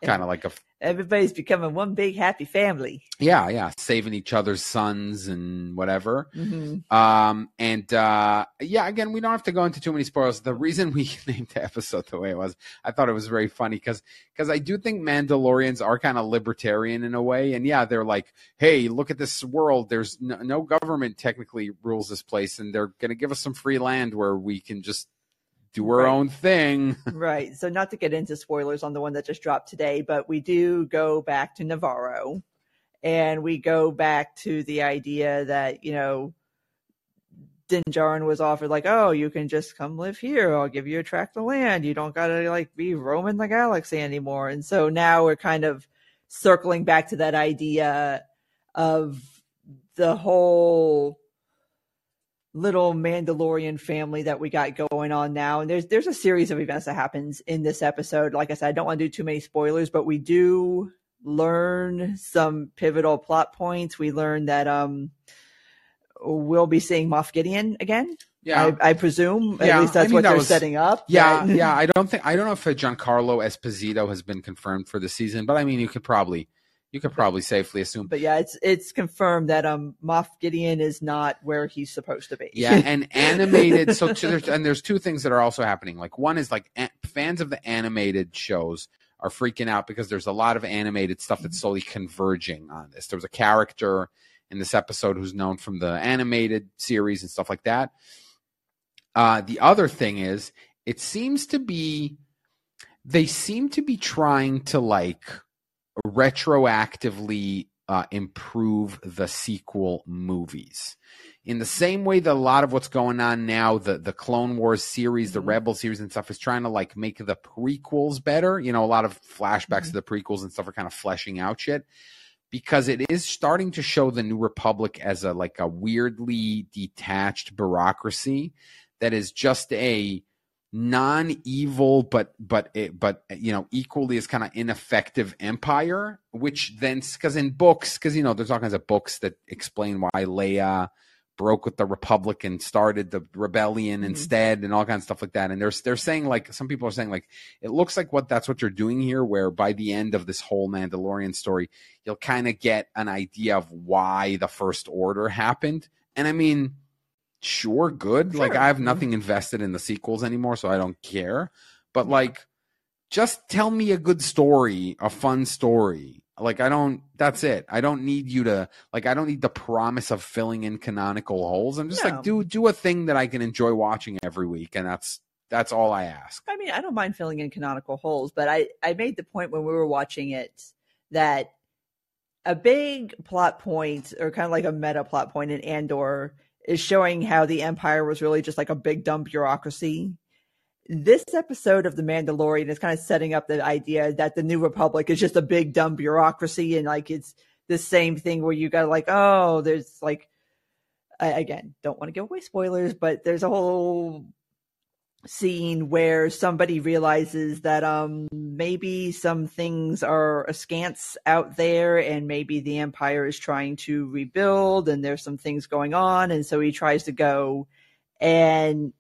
kind of like a Everybody's becoming one big happy family. yeah yeah. Saving each other's sons and whatever. Hmm um and uh yeah again we don't have to go into too many spoilers. The reason we [LAUGHS] named the episode the way it was i thought it was very funny because because i do think mandalorians are kind of libertarian in a way. And yeah they're like hey look at this world. There's no, no government technically rules this place and they're gonna give us some free land where we can just do our Right. own thing [LAUGHS] Right. So not to get into spoilers on the one that just dropped today, but we do go back to Nevarro and we go back to the idea that, you know, Din Djarin was offered like, oh, you can just come live here. I'll give you a tract of land. You don't gotta like be roaming the galaxy anymore. And so now we're kind of circling back to that idea of the whole little Mandalorian family that we got going on now. And there's there's a series of events that happens in this episode. Like I said, I don't want to do too many spoilers, but we do learn some pivotal plot points. We learn that um we'll be seeing Moff Gideon again. yeah I, I presume. Yeah, At least that's I mean, what that they're was- setting up. Yeah, [LAUGHS] yeah. I don't think I don't know if Giancarlo Esposito has been confirmed for the season, but I mean, you could probably you could probably safely assume. But yeah, it's it's confirmed that um Moff Gideon is not where he's supposed to be. Yeah, and animated. So there's, and there's two things that are also happening. Like one is like a, fans of the animated shows are freaking out because there's a lot of animated stuff that's slowly converging on this. There was a character in this episode who's known from the animated series and stuff like that. Uh, the other thing is, it seems to be they seem to be trying to like retroactively uh, improve the sequel movies in the same way that a lot of what's going on now, the the Clone Wars series, the Mhm. Rebel series and stuff is trying to like make the prequels better. You know, a lot of flashbacks Mhm. to the prequels and stuff are kind of fleshing out shit because it is starting to show the New Republic as a like a weirdly detached bureaucracy that is just a non-evil but but it, but you know equally as kind of ineffective empire which then because in books because you know there's all kinds of books that explain why Leia broke with the Republic and started the rebellion Mhm. instead and all kinds of stuff like that and they're they're saying like some people are saying like it looks like what that's what you're doing here where by the end of this whole Mandalorian story you'll kind of get an idea of why the first order happened and I mean sure good. Like I have nothing invested in the sequels anymore so I don't care. But like just tell me a good story a fun story. Like I don't that's it. I don't need you to like I don't need the promise of filling in canonical holes. I'm just No. like do do a thing that I can enjoy watching every week and that's that's all I ask. I mean, I don't mind filling in canonical holes, but I, I made the point when we were watching it that a big plot point, or kind of like a meta plot point in Andor, is showing how the Empire was really just like a big dumb bureaucracy. This episode of The Mandalorian is kind of setting up the idea that the New Republic is just a big dumb bureaucracy, and like it's the same thing where you got like, oh, there's like, I, again, don't want to give away spoilers, but there's a whole scene where somebody realizes that um maybe some things are askance out there and maybe the empire is trying to rebuild and there's some things going on. And so he tries to go and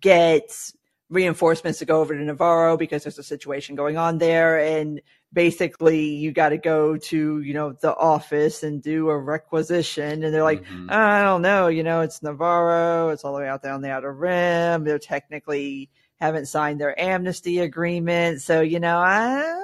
get reinforcements to go over to Nevarro because there's a situation going on there and basically you got to go to you know the office and do a requisition and they're like Mhm. I don't know. You know, it's Nevarro. It's all the way out there on the outer rim. They're technically haven't signed their amnesty agreement. So, you know, I,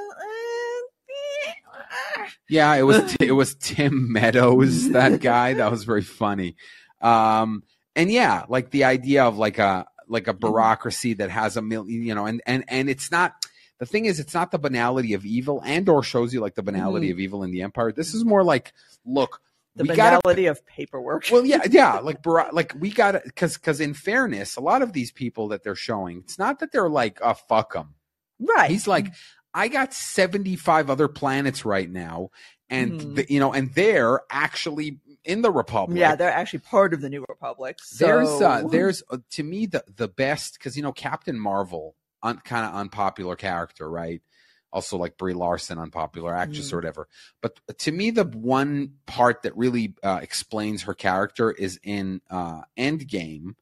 Yeah, it was [LAUGHS] it was Tim Meadows, that guy. That was very funny. Um, and yeah, like the idea of like a like a bureaucracy that has a million, you know, and and and it's not. The thing is, it's not the banality of evil. Andor shows you like the banality of evil in the Empire. This is more like, look, The we gotta banality of paperwork. well, yeah, [LAUGHS] yeah, like like we got to because because in fairness, a lot of these people that they're showing, it's not that they're like, oh fuck them. right. He's like, I got seventy five other planets right now, and Mhm. the, you know, and they're actually in the Republic. yeah, they're actually part of the New Republic. So there's uh, there's uh, to me the the best because you know Captain Marvel, un, kind of unpopular character, right? Also like Brie Larson, unpopular actress Mhm. or whatever. But to me, the one part that really uh, explains her character is in uh, Endgame,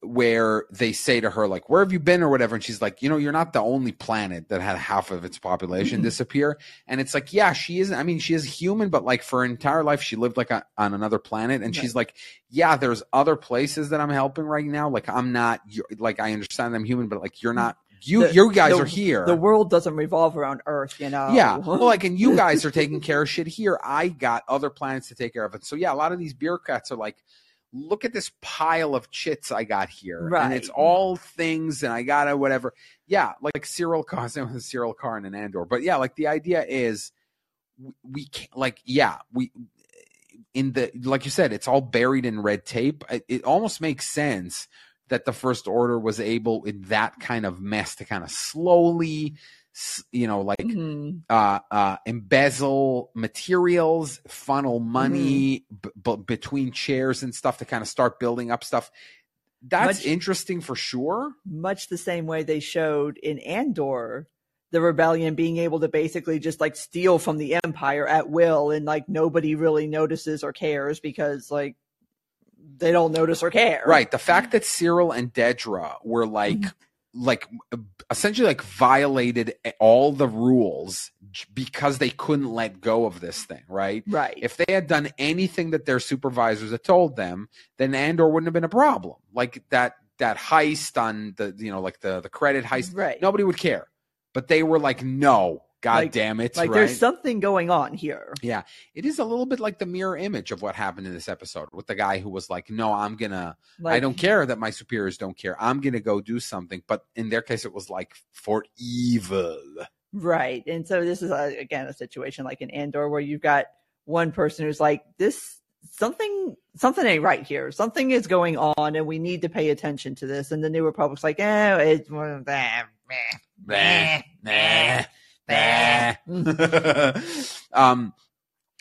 where they say to her like, "Where have you been?" or whatever, and she's like, "You know, you're not the only planet that had half of its population disappear." And it's like, yeah, she isn't. I mean, she is human, but like for her entire life, she lived like a, on another planet, and Right. she's like, yeah, there's other places that I'm helping right now. Like I'm not, like I understand I'm human, but like you're not. You The- you guys the- are here. the world doesn't revolve around Earth, you know. yeah, [LAUGHS] well, like, and you guys are taking care of shit here. I got other planets to take care of it. So yeah, a lot of these bureaucrats are like, look at this pile of chits I got here, and it's all things, and I gotta whatever. Yeah, like Syril same with Syril Karn and an Andor. But yeah, like the idea is, we, we can't, like, yeah, we in the like you said, it's all buried in red tape. It, it almost makes sense that the First Order was able in that kind of mess to kind of slowly, you know, like Mhm. uh, uh, embezzle materials, funnel money b- b- between chairs and stuff to kind of start building up stuff. That's Much- interesting for sure. much the same way they showed in Andor the rebellion being able to basically just like steal from the empire at will and like nobody really notices or cares because like they don't notice or care. Right. The fact that Syril and Dedra were like, like essentially like violated all the rules because they couldn't let go of this thing. Right. Right. If they had done anything that their supervisors had told them, then Andor wouldn't have been a problem. Like that that heist on the you know like the the credit heist, right. nobody would care. But they were like, no, god Like- damn it, like right? there's something going on here. Yeah. It is a little bit like the mirror image of what happened in this episode with the guy who was like, no, I'm gonna, Like, I don't care that my superiors don't care. I'm gonna go do something. But in their case, it was like for evil. Right. And so this is a, again a situation like in Andor where you've got one person who's like this something something ain't right here. Something is going on and we need to pay attention to this. And the New Republic's like, eh, it's one of that. Nah, nah, nah. [LAUGHS] um,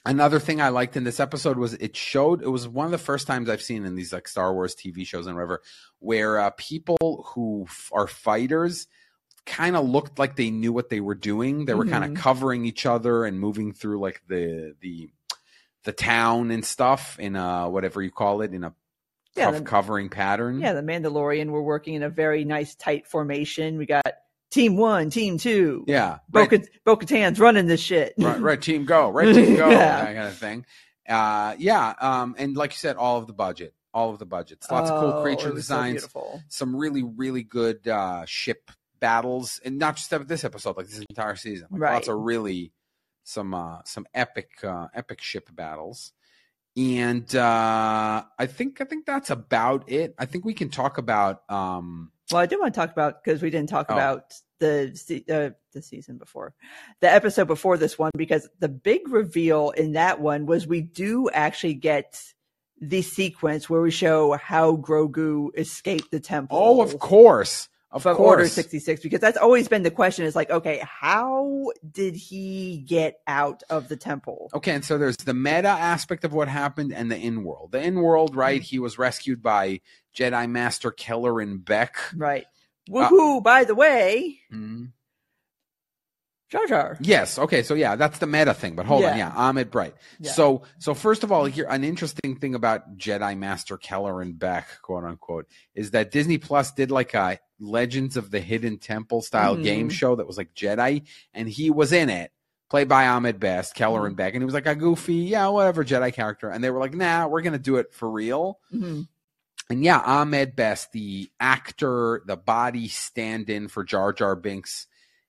another thing I liked in this episode was it showed it was one of the first times I've seen in these like Star Wars TV shows and whatever where uh, people who f- are fighters kind of looked like they knew what they were doing. They were kind of covering each other and moving through like the the the town and stuff in a whatever you call it in a Yeah, cov- the- covering pattern. Yeah, the Mandalorian were working in a very nice tight formation. We got team one, team two. yeah. Bo Right. Katan's running this shit. right, right [LAUGHS] team go, right team go, [LAUGHS] Yeah. that kind of thing. Uh, yeah, um, and like you said, all of the budget, all of the budgets, lots of Oh, cool creature it was so designs, some really, really good uh, ship battles, and not just this episode, like this entire season. Like, Lots Right. of really some uh, some epic uh, epic ship battles. And uh, I think I think that's about it. I think we can talk about um, Well, I do want to talk about because we didn't talk Oh. about the uh, the season before, the episode before this one, because the big reveal in that one was we do actually get the sequence where we show how Grogu escaped the temple. oh, of course, of from course, Order 66 because that's always been the question is like, okay, how did he get out of the temple? Okay, and so there's the meta aspect of what happened and the in world. The in world, right? He was rescued by Jedi Master Kelleran Beck. Right. Uh, Woohoo, by the way, Mhm. Jar Jar. Yes. Okay. So yeah, that's the meta thing. But hold on. Yeah. Yeah, Ahmed Bright. Yeah. So so first of all, here an interesting thing about Jedi Master Kelleran Beck, quote unquote, is that Disney Plus did like a Legends of the Hidden Temple style Mhm. game show that was like Jedi, and he was in it. Played by Ahmed Best, Kelleran Mhm. Beck, and he was like a goofy, yeah, whatever Jedi character. And they were like, nah, we're gonna do it for real. Mhm. And yeah, Ahmed Best, the actor, the body stand in for Jar Jar Binks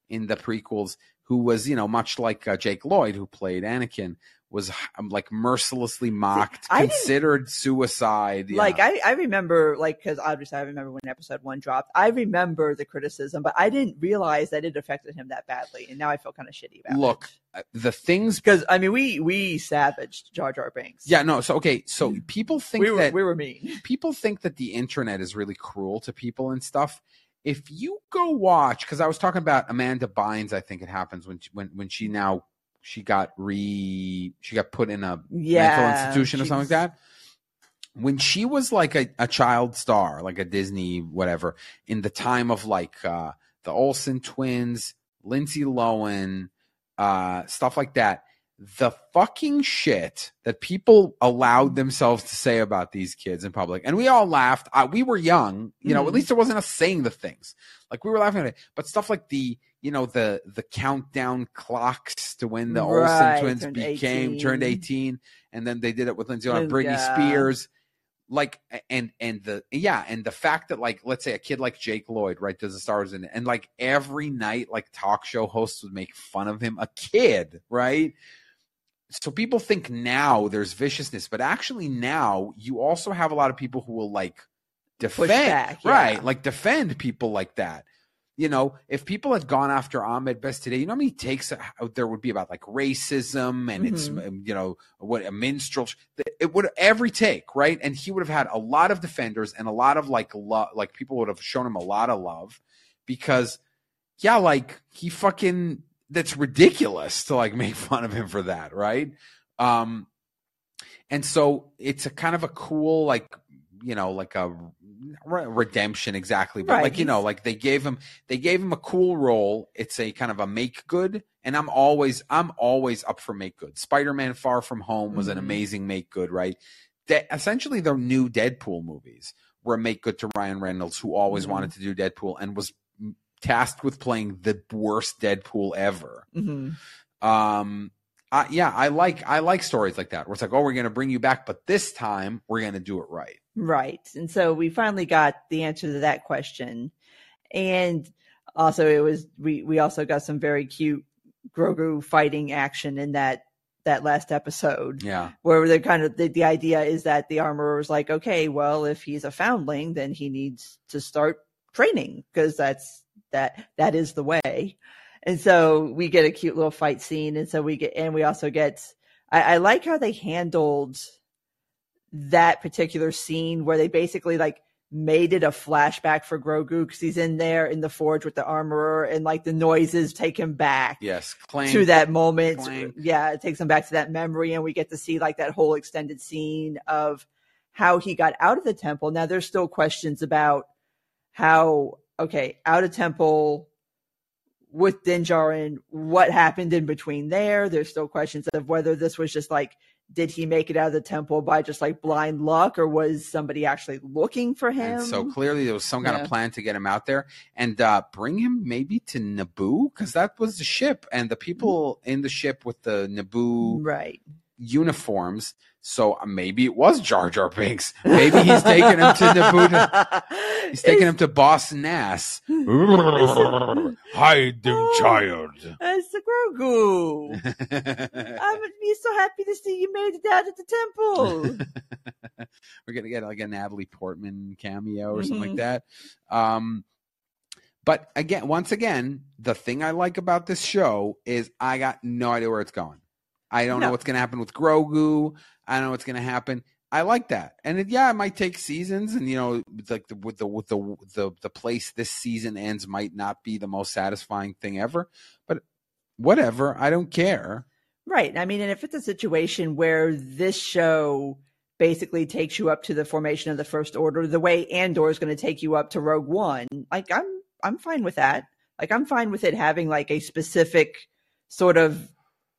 in the prequels, who was you know much like uh, Jake Lloyd, who played Anakin, was um, like mercilessly mocked, I considered suicide. Like I, I remember, like because obviously I remember when episode one dropped. I remember the criticism, but I didn't realize that it affected him that badly, and now I feel kind of shitty about Look, it. Uh, the things. [LAUGHS] Because I mean, we we savaged Jar Jar Binks. Yeah, no. So okay, so people think we were that we were mean. [LAUGHS] people think that the internet is really cruel to people and stuff. If you go watch, because I was talking about Amanda Bynes, I think it happens when she, when when she now she got re she got put in a Yeah, mental institution or something like that. When she was like a, a child star, like a Disney whatever, in the time of like uh, the Olsen twins, Lindsay Lohan, uh, stuff like that, the fucking shit that people allowed themselves to say about these kids in public, and we all laughed. Uh, we were young, you know. At Mhm. least it wasn't us saying the things like we were laughing at it, but stuff like the you know the the countdown clocks to when the Olsen twins turned became 18. turned eighteen, and then they did it with Lindsay And, Britney. Spears. Like and and the yeah and the fact that like let's say a kid like Jake Lloyd right does the stars in it and like every night like talk show hosts would make fun of him a kid right so people think now there's viciousness, but actually now you also have a lot of people who will like defend, back, yeah. right? Like defend people like that. You know, if people had gone after Ahmed Best today, you know how many takes out there would be about like racism and it's Mm-hmm. you know what a minstrel. It would every take right, and he would have had a lot of defenders and a lot of like love. Like people would have shown him a lot of love because yeah, like he fucking that's ridiculous to like make [LAUGHS] fun of him for that, right? Um and so it's a kind of a cool like you know like a re- redemption exactly but Right, like you know like they gave him they gave him a cool role it's a kind of a make good and i'm always i'm always up for make good spider-man far from home was an Mhm. amazing make good right De- essentially the new deadpool movies were a make good to ryan reynolds who always Mhm. wanted to do deadpool and was tasked with playing the worst deadpool ever Mhm. um uh, yeah i like i like stories like that where it's like oh we're gonna bring you back but this time we're gonna do it right Right. And so we finally got the answer to that question. And also it was we we also got some very cute Grogu fighting action in that that last episode yeah where they're kind of the, the idea is that the armorer was like, okay, well, if he's a foundling, then he needs to start training because that's that that is the way. And so we get a cute little fight scene, and so we get and we also get. I, I like how they handled that particular scene where they basically like made it a flashback for Grogu because he's in there in the forge with the armorer, and like the noises take him back yes to that moment. Yeah, it takes him back to that memory, and we get to see like that whole extended scene of how he got out of the temple. Now, there's still questions about how, okay, out of temple with Din Djarin, what happened in between there. There's still questions of whether this was just like, did he make it out of the temple by just like blind luck, or was somebody actually looking for him? and so clearly there was some kind Yeah. of plan to get him out there and uh, bring him maybe to Naboo because that was the ship and the people in the ship with the Naboo right. uniforms. So uh, maybe it was Jar Jar Binks. Maybe he's taking him to the Buddha. [LAUGHS] he's taking him to Boss Nass. Hide them, child. It's the Grogu. [LAUGHS] I'm be so happy to see you made it out of the temple. [LAUGHS] We're gonna get like a Natalie Portman cameo or something like Mhm. that. Um, but again, once again, the thing I like about this show is I got no idea where it's going. I don't know what's gonna happen with Grogu. I don't know what's gonna happen. I like that, and it, yeah, it might take seasons, and you know, like the, with the with the the the place this season ends might not be the most satisfying thing ever, but whatever, I don't care. right. I mean, and if it's a situation where this show basically takes you up to the formation of the First Order, the way Andor is going to take you up to Rogue One, like I'm I'm fine with that. Like I'm fine with it having like a specific sort of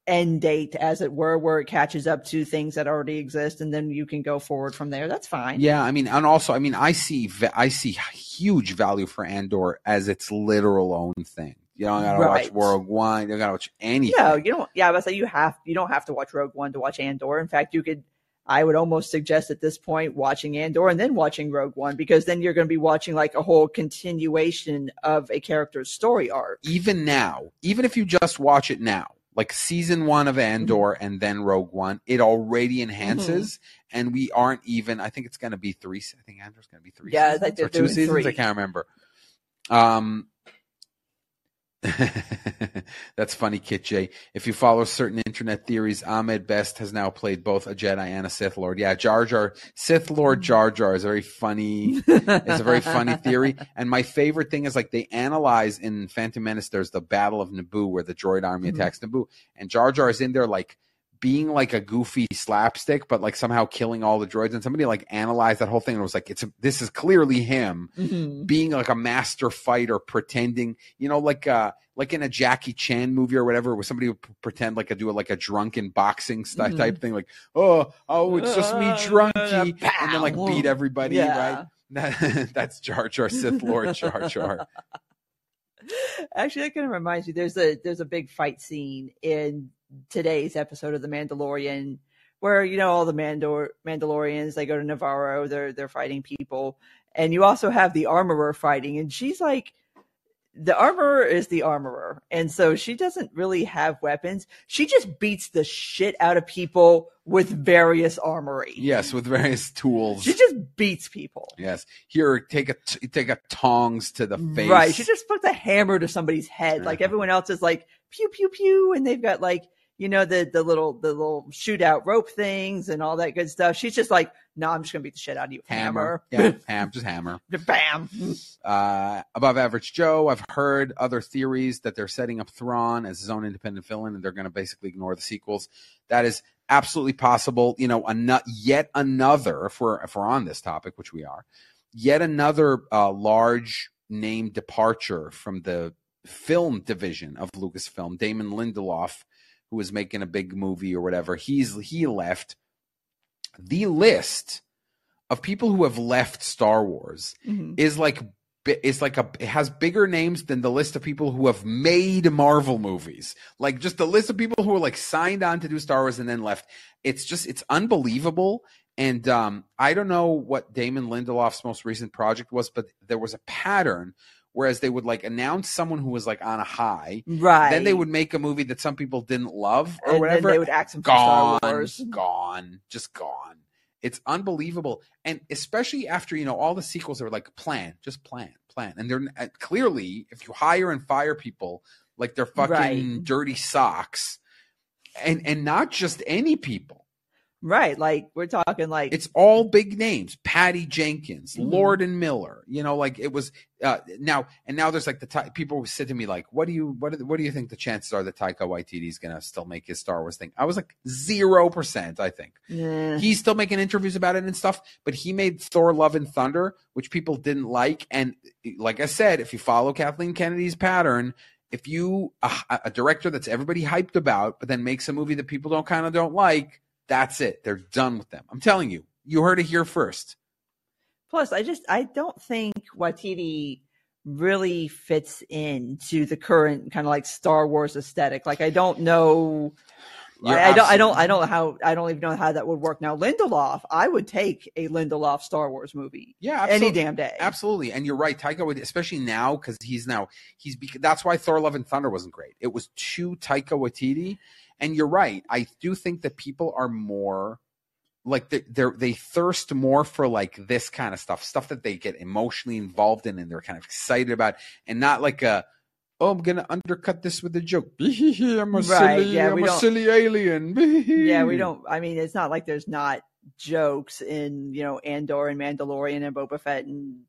end date, as it were, where it catches up to things that already exist, and then you can go forward from there. That's fine. Yeah, I mean, and also, I mean, I see, I see huge value for Andor as its literal own thing. You don't gotta watch Right. Rogue One. You don't gotta watch anything. No, you don't. Yeah, but say you have. You don't have to watch Rogue One to watch Andor. In fact, you could. I would almost suggest at this point watching Andor and then watching Rogue One because then you're going to be watching like a whole continuation of a character's story arc. even now, even if you just watch it now, like season one of Andor Mm-hmm. and then Rogue One, it already enhances. And we aren't even. I think it's going to be three. I think Andor's going to be three. Yeah, I seasons think they're or two seasons. I can't remember. Um. [LAUGHS] That's funny, Kit J. If you follow certain internet theories, Ahmed Best has now played both a Jedi and a Sith Lord. Yeah, Jar Jar, Sith Lord Jar Jar is a very funny it's a very funny [LAUGHS] theory. And my favorite thing is like they analyze in Phantom Menace, there's the Battle of Naboo where the droid army Mhm. attacks Naboo. And Jar Jar is in there like being like a goofy slapstick, but like somehow killing all the droids. And somebody like analyzed that whole thing and was like, it's a, this is clearly him Mhm. being like a master fighter, pretending, you know, like uh like in a Jackie Chan movie or whatever, where somebody would pretend like a do a, like a drunken boxing style Mhm. type thing, like oh oh it's just me Uh, drunky, and then like beat everybody, Yeah. right? That, [LAUGHS] that's Jar Jar Sith Lord Jar Jar. [LAUGHS] Actually, that kind of reminds me. There's a there's a big fight scene in today's episode of The Mandalorian where you know all the Mandor Mandalorians they go to Nevarro. They're they're fighting people, and you also have the armorer fighting, and she's like. The armorer is the armorer, and so she doesn't really have weapons. She just beats the shit out of people with various armory. Yes, with various tools. she just beats people. yes, here take a t- take a tongs to the face. Right. She just puts a hammer to somebody's head. Like everyone else is like pew pew pew, and they've got like you know the the little the little shootout rope things and all that good stuff. She's just like, no, I'm just gonna beat the shit out of you. hammer. Hammer. Yeah, ham, just hammer. [LAUGHS] Bam. Uh, above average Joe. I've heard other theories that they're setting up Thrawn as his own independent villain, and they're going to basically ignore the sequels. That is absolutely possible. You know, ano- yet another. If we're if we're on this topic, which we are, yet another uh, large name departure from the film division of Lucasfilm. Damon Lindelof, who was making a big movie or whatever, he's he left. The list of people who have left Star Wars Mhm. is like is like a it has bigger names than the list of people who have made Marvel movies. Like just the list of people who are like signed on to do Star Wars and then left. It's just it's unbelievable. And um, I don't know what Damon Lindelof's most recent project was, but there was a pattern. Whereas they would like announce someone who was like on a high, Right. then they would make a movie that some people didn't love or and whatever. They would act some Star gone, Wars. gone, just gone. It's unbelievable, and especially after you know all the sequels are like plan, just plan, plan, and they're uh, clearly if you hire and fire people like they're fucking Right. dirty socks, and and not just any people. Right. Like we're talking like It's all big names: Patty Jenkins, Mhm. Lord and Miller. You know, like it was uh, now and now. There's like the ty- people said to me like, "What do you what do, what do you think the chances are that Taika Waititi is gonna still make his Star Wars thing?" I was like zero percent. I think eh, he's still making interviews about it and stuff, but he made Thor: Love and Thunder, which people didn't like. And like I said, if you follow Kathleen Kennedy's pattern. If you a, a director that's everybody hyped about, but then makes a movie that people don't kind of don't like, that's it. They're done with them. I'm telling you. You heard it here first. Plus, I just I don't think Waititi really fits into the current kind of like Star Wars aesthetic. Like I don't know. I, I don't. I don't. I don't know how. I don't even know how that would work. Now, Lindelof, I would take a Lindelof Star Wars movie Yeah, any damn day. Absolutely, and you're right. Taika, would, especially now, because he's now he's. That's why Thor: Love and Thunder wasn't great. It was too Taika Waititi, and you're right. I do think that people are more like they they're, thirst more for like this kind of stuff, stuff that they get emotionally involved in and they're kind of excited about, and not like a. Oh, I'm gonna undercut this with a joke. [LAUGHS] I'm a Right, silly, yeah, I'm we a don't- silly alien. [LAUGHS] Yeah, we don't. I mean, it's not like there's not jokes in you know Andor and Mandalorian and Boba Fett and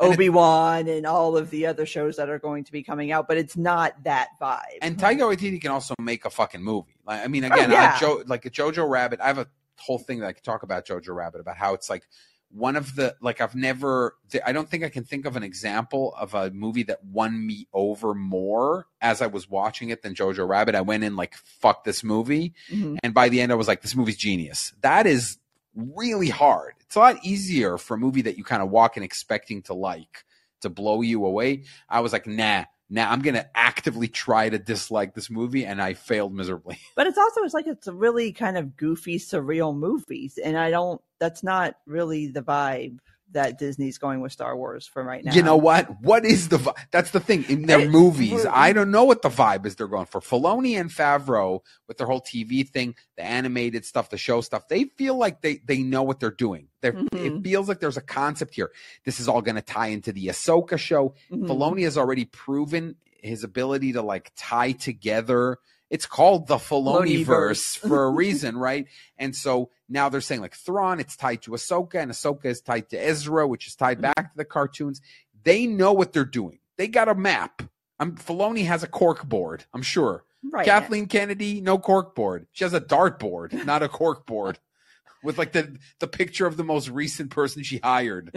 Obi Wan and all of the other shows that are going to be coming out, but it's not that vibe. And Taika Waititi can also make a fucking movie. Like, I mean, again, Oh, yeah. I, jo- like a Jojo Rabbit. I have a whole thing that I could talk about Jojo Rabbit about how it's like one of the like I've never. I don't think I can think of an example of a movie that won me over more as I was watching it than Jojo Rabbit. I went in like fuck this movie, Mhm. and by the end I was like this movie's genius. That is really hard. It's a lot easier for a movie that you kind of walk in expecting to like to blow you away. I was like, nah, now I'm going to actively try to dislike this movie, and I failed miserably. [LAUGHS] But it's also it's like it's a really kind of goofy, surreal movies, and I don't. That's not really the vibe that Disney's going with Star Wars for right now. You know what? What is the vi- that's the thing in their movies? I don't know what the vibe is they're going for. Filoni and Favreau with their whole TV thing, the animated stuff, the show stuff. They feel like they they know what they're doing. They're, It Mhm. feels like there's a concept here. This is all going to tie into the Ahsoka show. Mhm. Filoni has already proven his ability to like tie together. It's called the Filoni verse for a [LAUGHS] reason, right? And so now they're saying like Thrawn, it's tied to Ahsoka, and Ahsoka is tied to Ezra, which is tied mm-hmm. back to the cartoons. They know what they're doing. They got a map. I'm Filoni has a cork board. I'm sure. right. Kathleen Kennedy, no cork board. She has a dart board, not a cork board, [LAUGHS] with like the the picture of the most recent person she hired. [LAUGHS]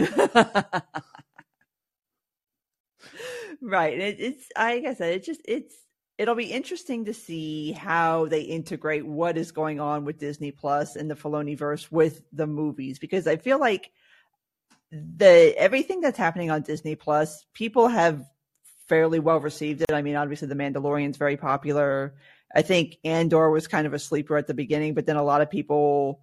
right. It, it's like I said, it just it's it'll be interesting to see how they integrate what is going on with Disney Plus and the Filoni verse with the movies because I feel like the everything that's happening on Disney Plus, people have fairly well received it. I mean, obviously the Mandalorian's very popular. I think Andor was kind of a sleeper at the beginning, but then a lot of people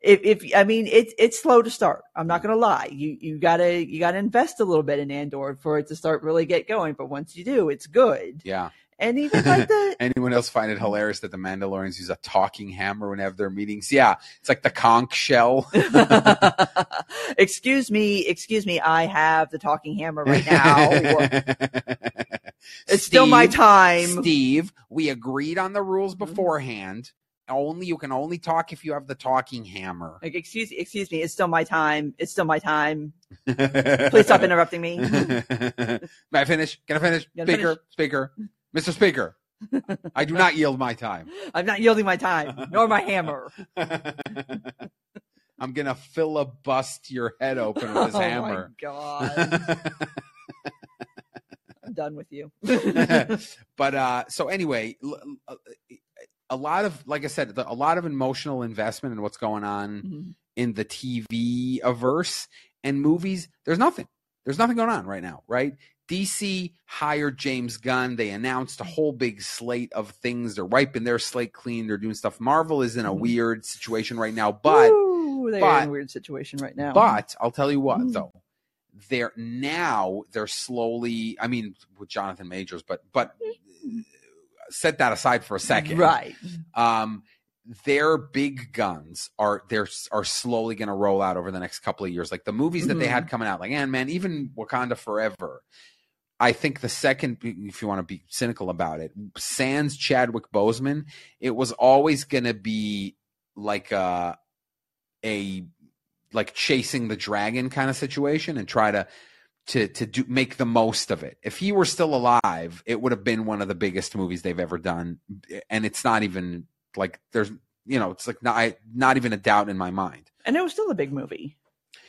if, if I mean it's it's slow to start. I'm not gonna lie. You you gotta you gotta invest a little bit in Andor for it to start really get going. But once you do, it's good. Yeah. And even like [LAUGHS] the Anyone else find it hilarious that the Mandalorians use a talking hammer whenever they have their meetings? Yeah, it's like the conch shell. [LAUGHS] [LAUGHS] excuse me, excuse me, I have the talking hammer right now. it's still my time. Steve, we agreed on the Mm-hmm. rules beforehand. Only you can only talk if you have the talking hammer. Like excuse excuse me, it's still my time. It's still my time. Please stop interrupting me. May I finish? Can I finish? Speaker, speaker, Mr. Speaker. I do not yield my time. [LAUGHS] I'm not yielding my time, nor my hammer. [LAUGHS] I'm gonna filibust your head open with his [LAUGHS] hammer. oh hammer. my god. I'm done with you. but uh so anyway a lot of like i said a lot of emotional investment in what's going on Mhm. in the tv averse and movies there's nothing there's nothing going on right now right dc hired james gunn they announced a whole big slate of things they're wiping their slate clean they're doing stuff marvel is in a Mhm. weird situation right now but they're in a weird situation right now. but I'll tell you what, Mm. though, they're now they're slowly. I mean, with Jonathan Majors, but but set that aside for a second. right. Um, their big guns are they're are slowly going to roll out over the next couple of years. Like the movies that they Mhm. had coming out, like Ant Man, even Wakanda Forever. I think the second, if you want to be cynical about it, Sans Chadwick Boseman, it was always going to be like a a like chasing the dragon kind of situation and try to to to do make the most of it. If he were still alive, it would have been one of the biggest movies they've ever done, and it's not even like there's you know it's like not not even a doubt in my mind. And it was still a big movie.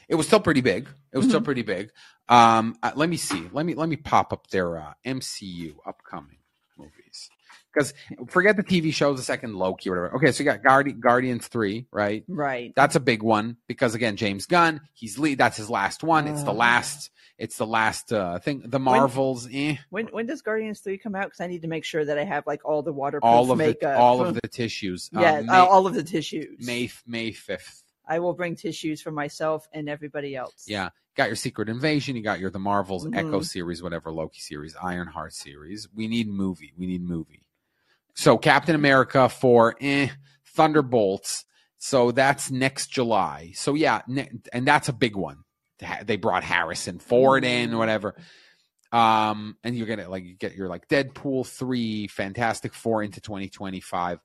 It was still pretty big. It was still Mhm. pretty big. Um, uh, let me see. Let me let me pop up their uh, MCU upcoming movies because forget the TV shows, the second Loki or whatever. Okay, so you got Guardi- Guardians three, right? Right. That's a big one because again, James Gunn, he's lead. That's his last one. It's the Uh. last. It's the last uh, thing. The Marvels, eh, When when does Guardians three come out? Because I need to make sure that I have like all the waterproof all of makeup. the all of the tissues. Uh, yeah, May, all of the tissues. May May fifth. I will bring tissues for myself and everybody else. Yeah, got your Secret Invasion. You got your the Marvels Mhm. Echo series, whatever Loki series, Ironheart series. We need movie. We need movie. So Captain America for eh, Thunderbolts. So that's next July. So yeah, ne- and that's a big one. They brought Harrison Ford in, Mhm. whatever. Um, and you're gonna like you get your like Deadpool three, Fantastic Four into 2025.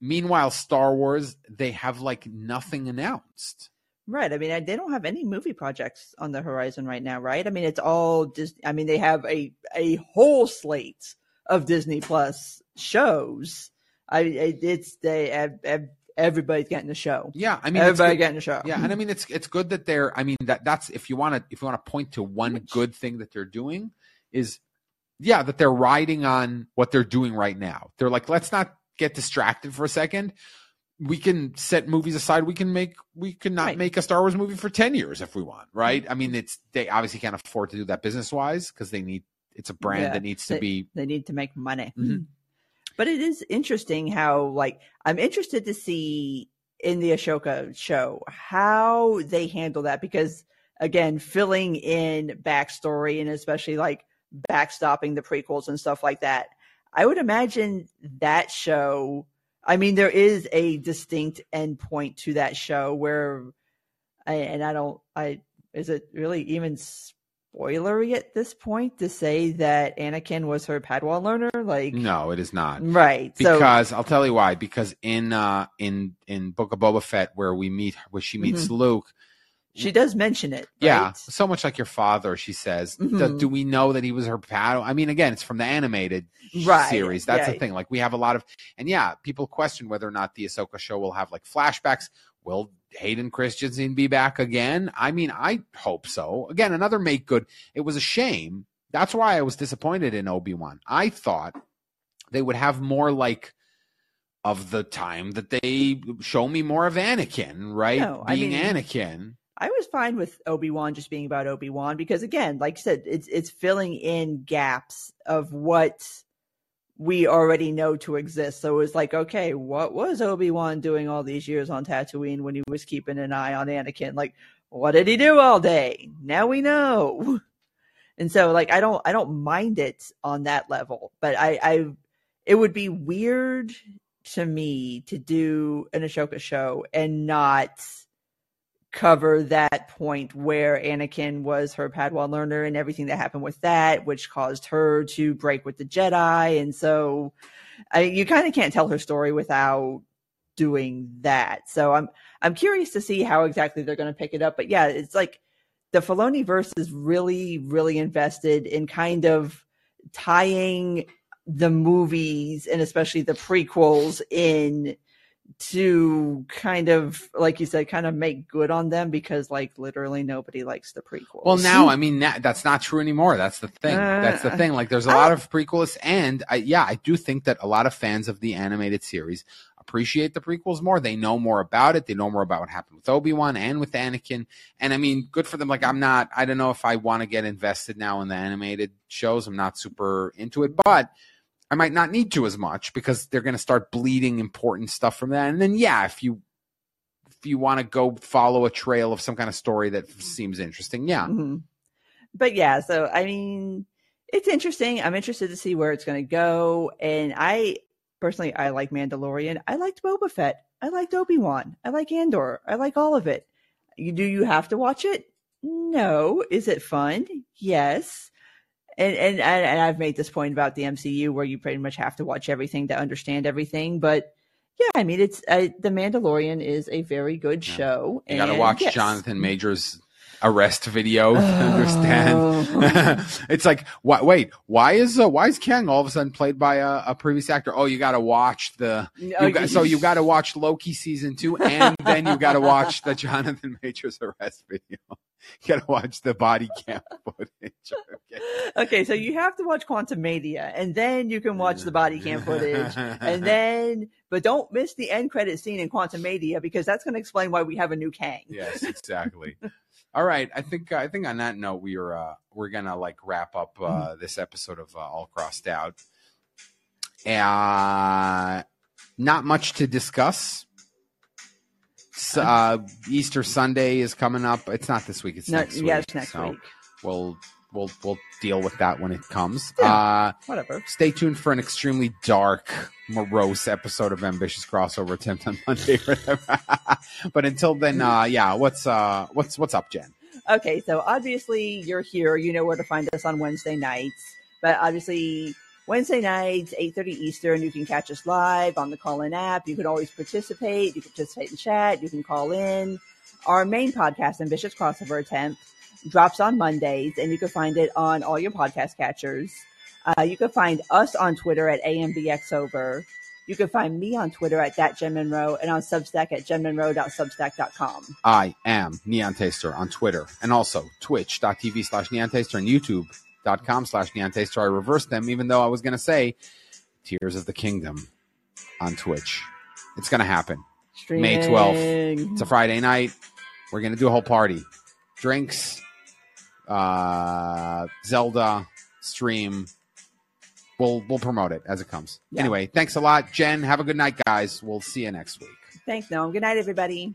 Meanwhile, Star Wars, they have like nothing announced. Right. I mean, they don't have any movie projects on the horizon right now, right? I mean, it's all Disney. I mean, they have a a whole slate of Disney Plus shows. I it, it's they have, ev- everybody's getting the show. Yeah, I mean, Everybody getting the show. Yeah, and I mean it's it's good that they're. I mean that that's if you want to if you want to point to one Which- good thing that they're doing is, yeah, that they're riding on what they're doing right now. They're like, let's not get distracted for a second. We can set movies aside. We can make we can not Right. make a Star Wars movie for ten years if we want, right? I mean, it's they obviously can't afford to do that business wise because they need it's a brand Yeah, that needs to they- be. They need to make money. Mhm. [CLEARS THROAT] But it is interesting how, like, I'm interested to see in the Ahsoka show how they handle that because, again, filling in backstory and especially like backstopping the prequels and stuff like that. I would imagine that show. I mean, there is a distinct endpoint to that show where, I, and I don't, I is it really even spoilery at this point to say that Anakin was her Padawan learner? Like, No, it is not. right? So, Because I'll tell you why. Because in uh in in Book of Boba Fett, where we meet, where she meets Luke, she does mention it. Yeah, right? so much like your father, she says. Do, Mhm. do we know that he was her pal? I mean, again, it's from the animated Right, series. That's yeah. the thing. Like we have a lot of, and yeah, people question whether or not the Ahsoka show will have like flashbacks. Will Hayden Christensen be back again? I mean, I hope so. Again, another make good. It was a shame. That's why I was disappointed in Obi Wan. I thought they would have more like of the time that they show me more of Anakin, right? No, I Being mean- Anakin. I was fine with Obi Wan just being about Obi Wan because, again, like I said, it's it's filling in gaps of what we already know to exist. So it was like, okay, what was Obi Wan doing all these years on Tatooine when he was keeping an eye on Anakin? Like, what did he do all day? Now we know. [LAUGHS] And so, like, I don't, I don't mind it on that level, but I, I, it would be weird to me to do an Ahsoka show and not cover that point where Anakin was her Padawan learner and everything that happened with that, which caused her to break with the Jedi. And so I, you kind of can't tell her story without doing that. So I'm I'm curious to see how exactly they're going to pick it up. But yeah, it's like the Filoni verse is really really invested in kind of tying the movies and especially the prequels in to kind of like you said kind of make good on them because like literally nobody likes the prequels Well, now I mean that, that's not true anymore. That's the thing. that's the Uh, thing. Like, there's a I- lot of prequels, and I, yeah, I do think that a lot of fans of the animated series appreciate the prequels more. They know more about it. They know more about what happened with Obi Wan and with Anakin. And I mean, good for them. Like, I'm not. I don't know if I want to get invested now in the animated shows. I'm not super into it, but. I might not need to as much because they're going to start bleeding important stuff from that. And then, yeah, if you if you want to go follow a trail of some kind of story that seems interesting, yeah, Mhm. But yeah, so I mean, it's interesting. I'm interested to see where it's going to go. And I personally, I like Mandalorian. I liked Boba Fett. I liked Obi Wan. I like Andor. I like all of it. You do you have to watch it? No. Is it fun? Yes. And, and and and I've made this point about the MCU where you pretty much have to watch everything to understand everything. But yeah, I mean, it's uh, the Mandalorian is a very good Yeah. show. You got to watch yes. Jonathan Majors arrest video [LAUGHS] to understand. [LAUGHS] it's like, wait, why is uh, why is Kang all of a sudden played by a, a previous actor? Oh, you got to watch the. Oh, You got, so you got to watch Loki season two, and then you got to watch the Jonathan Majors arrest video. [LAUGHS] You got to watch the body cam footage. Okay. okay, so you have to watch Quantumania, and then you can watch the body cam footage, and then, but don't miss the end credit scene in Quantumania because that's going to explain why we have a new Kang. yes, exactly. All right, I think I think on that note we are uh, we're gonna like wrap up uh, this episode of uh, All Crossed Out. Uh, not much to discuss. Uh, Easter Sunday is coming up. It's not this week. It's No, next yeah, week. it's next so week. We'll we'll we'll deal with that when it comes. Yeah. Uh, Whatever. stay tuned for an extremely dark, morose episode of Ambitious Crossover Attempt on Monday. [LAUGHS] but until then, uh, yeah, what's uh, what's what's up, Jen? Okay, so obviously you're here. You know where to find us on Wednesday nights, but obviously Wednesday nights, eight thirty Eastern. You can catch us live on the call-in app. You can always participate. You can participate in chat. You can call in. Our main podcast, Ambitious Crossover Attempt, drops on Mondays, and you can find it on all your podcast catchers. Uh, you can find us on Twitter at AMBXover. You can find me on Twitter at that Jen Monroe and on Substack at jenmonroe.substack.com. I am Neon Taster on Twitter and also twitch.tv slash Neon Taster and youtube.com slash Neon Taster. I reversed them, even though I was going to say Tears of the Kingdom on Twitch. It's going to happen. May 12th. It's a Friday night. We're going to do a whole party. Drinks, uh, Zelda, stream, we'll we'll promote it as it comes. Yeah. Anyway, thanks a lot, Jen. Have a good night, guys. We'll see you next week. Thanks, Noam. Good night, everybody.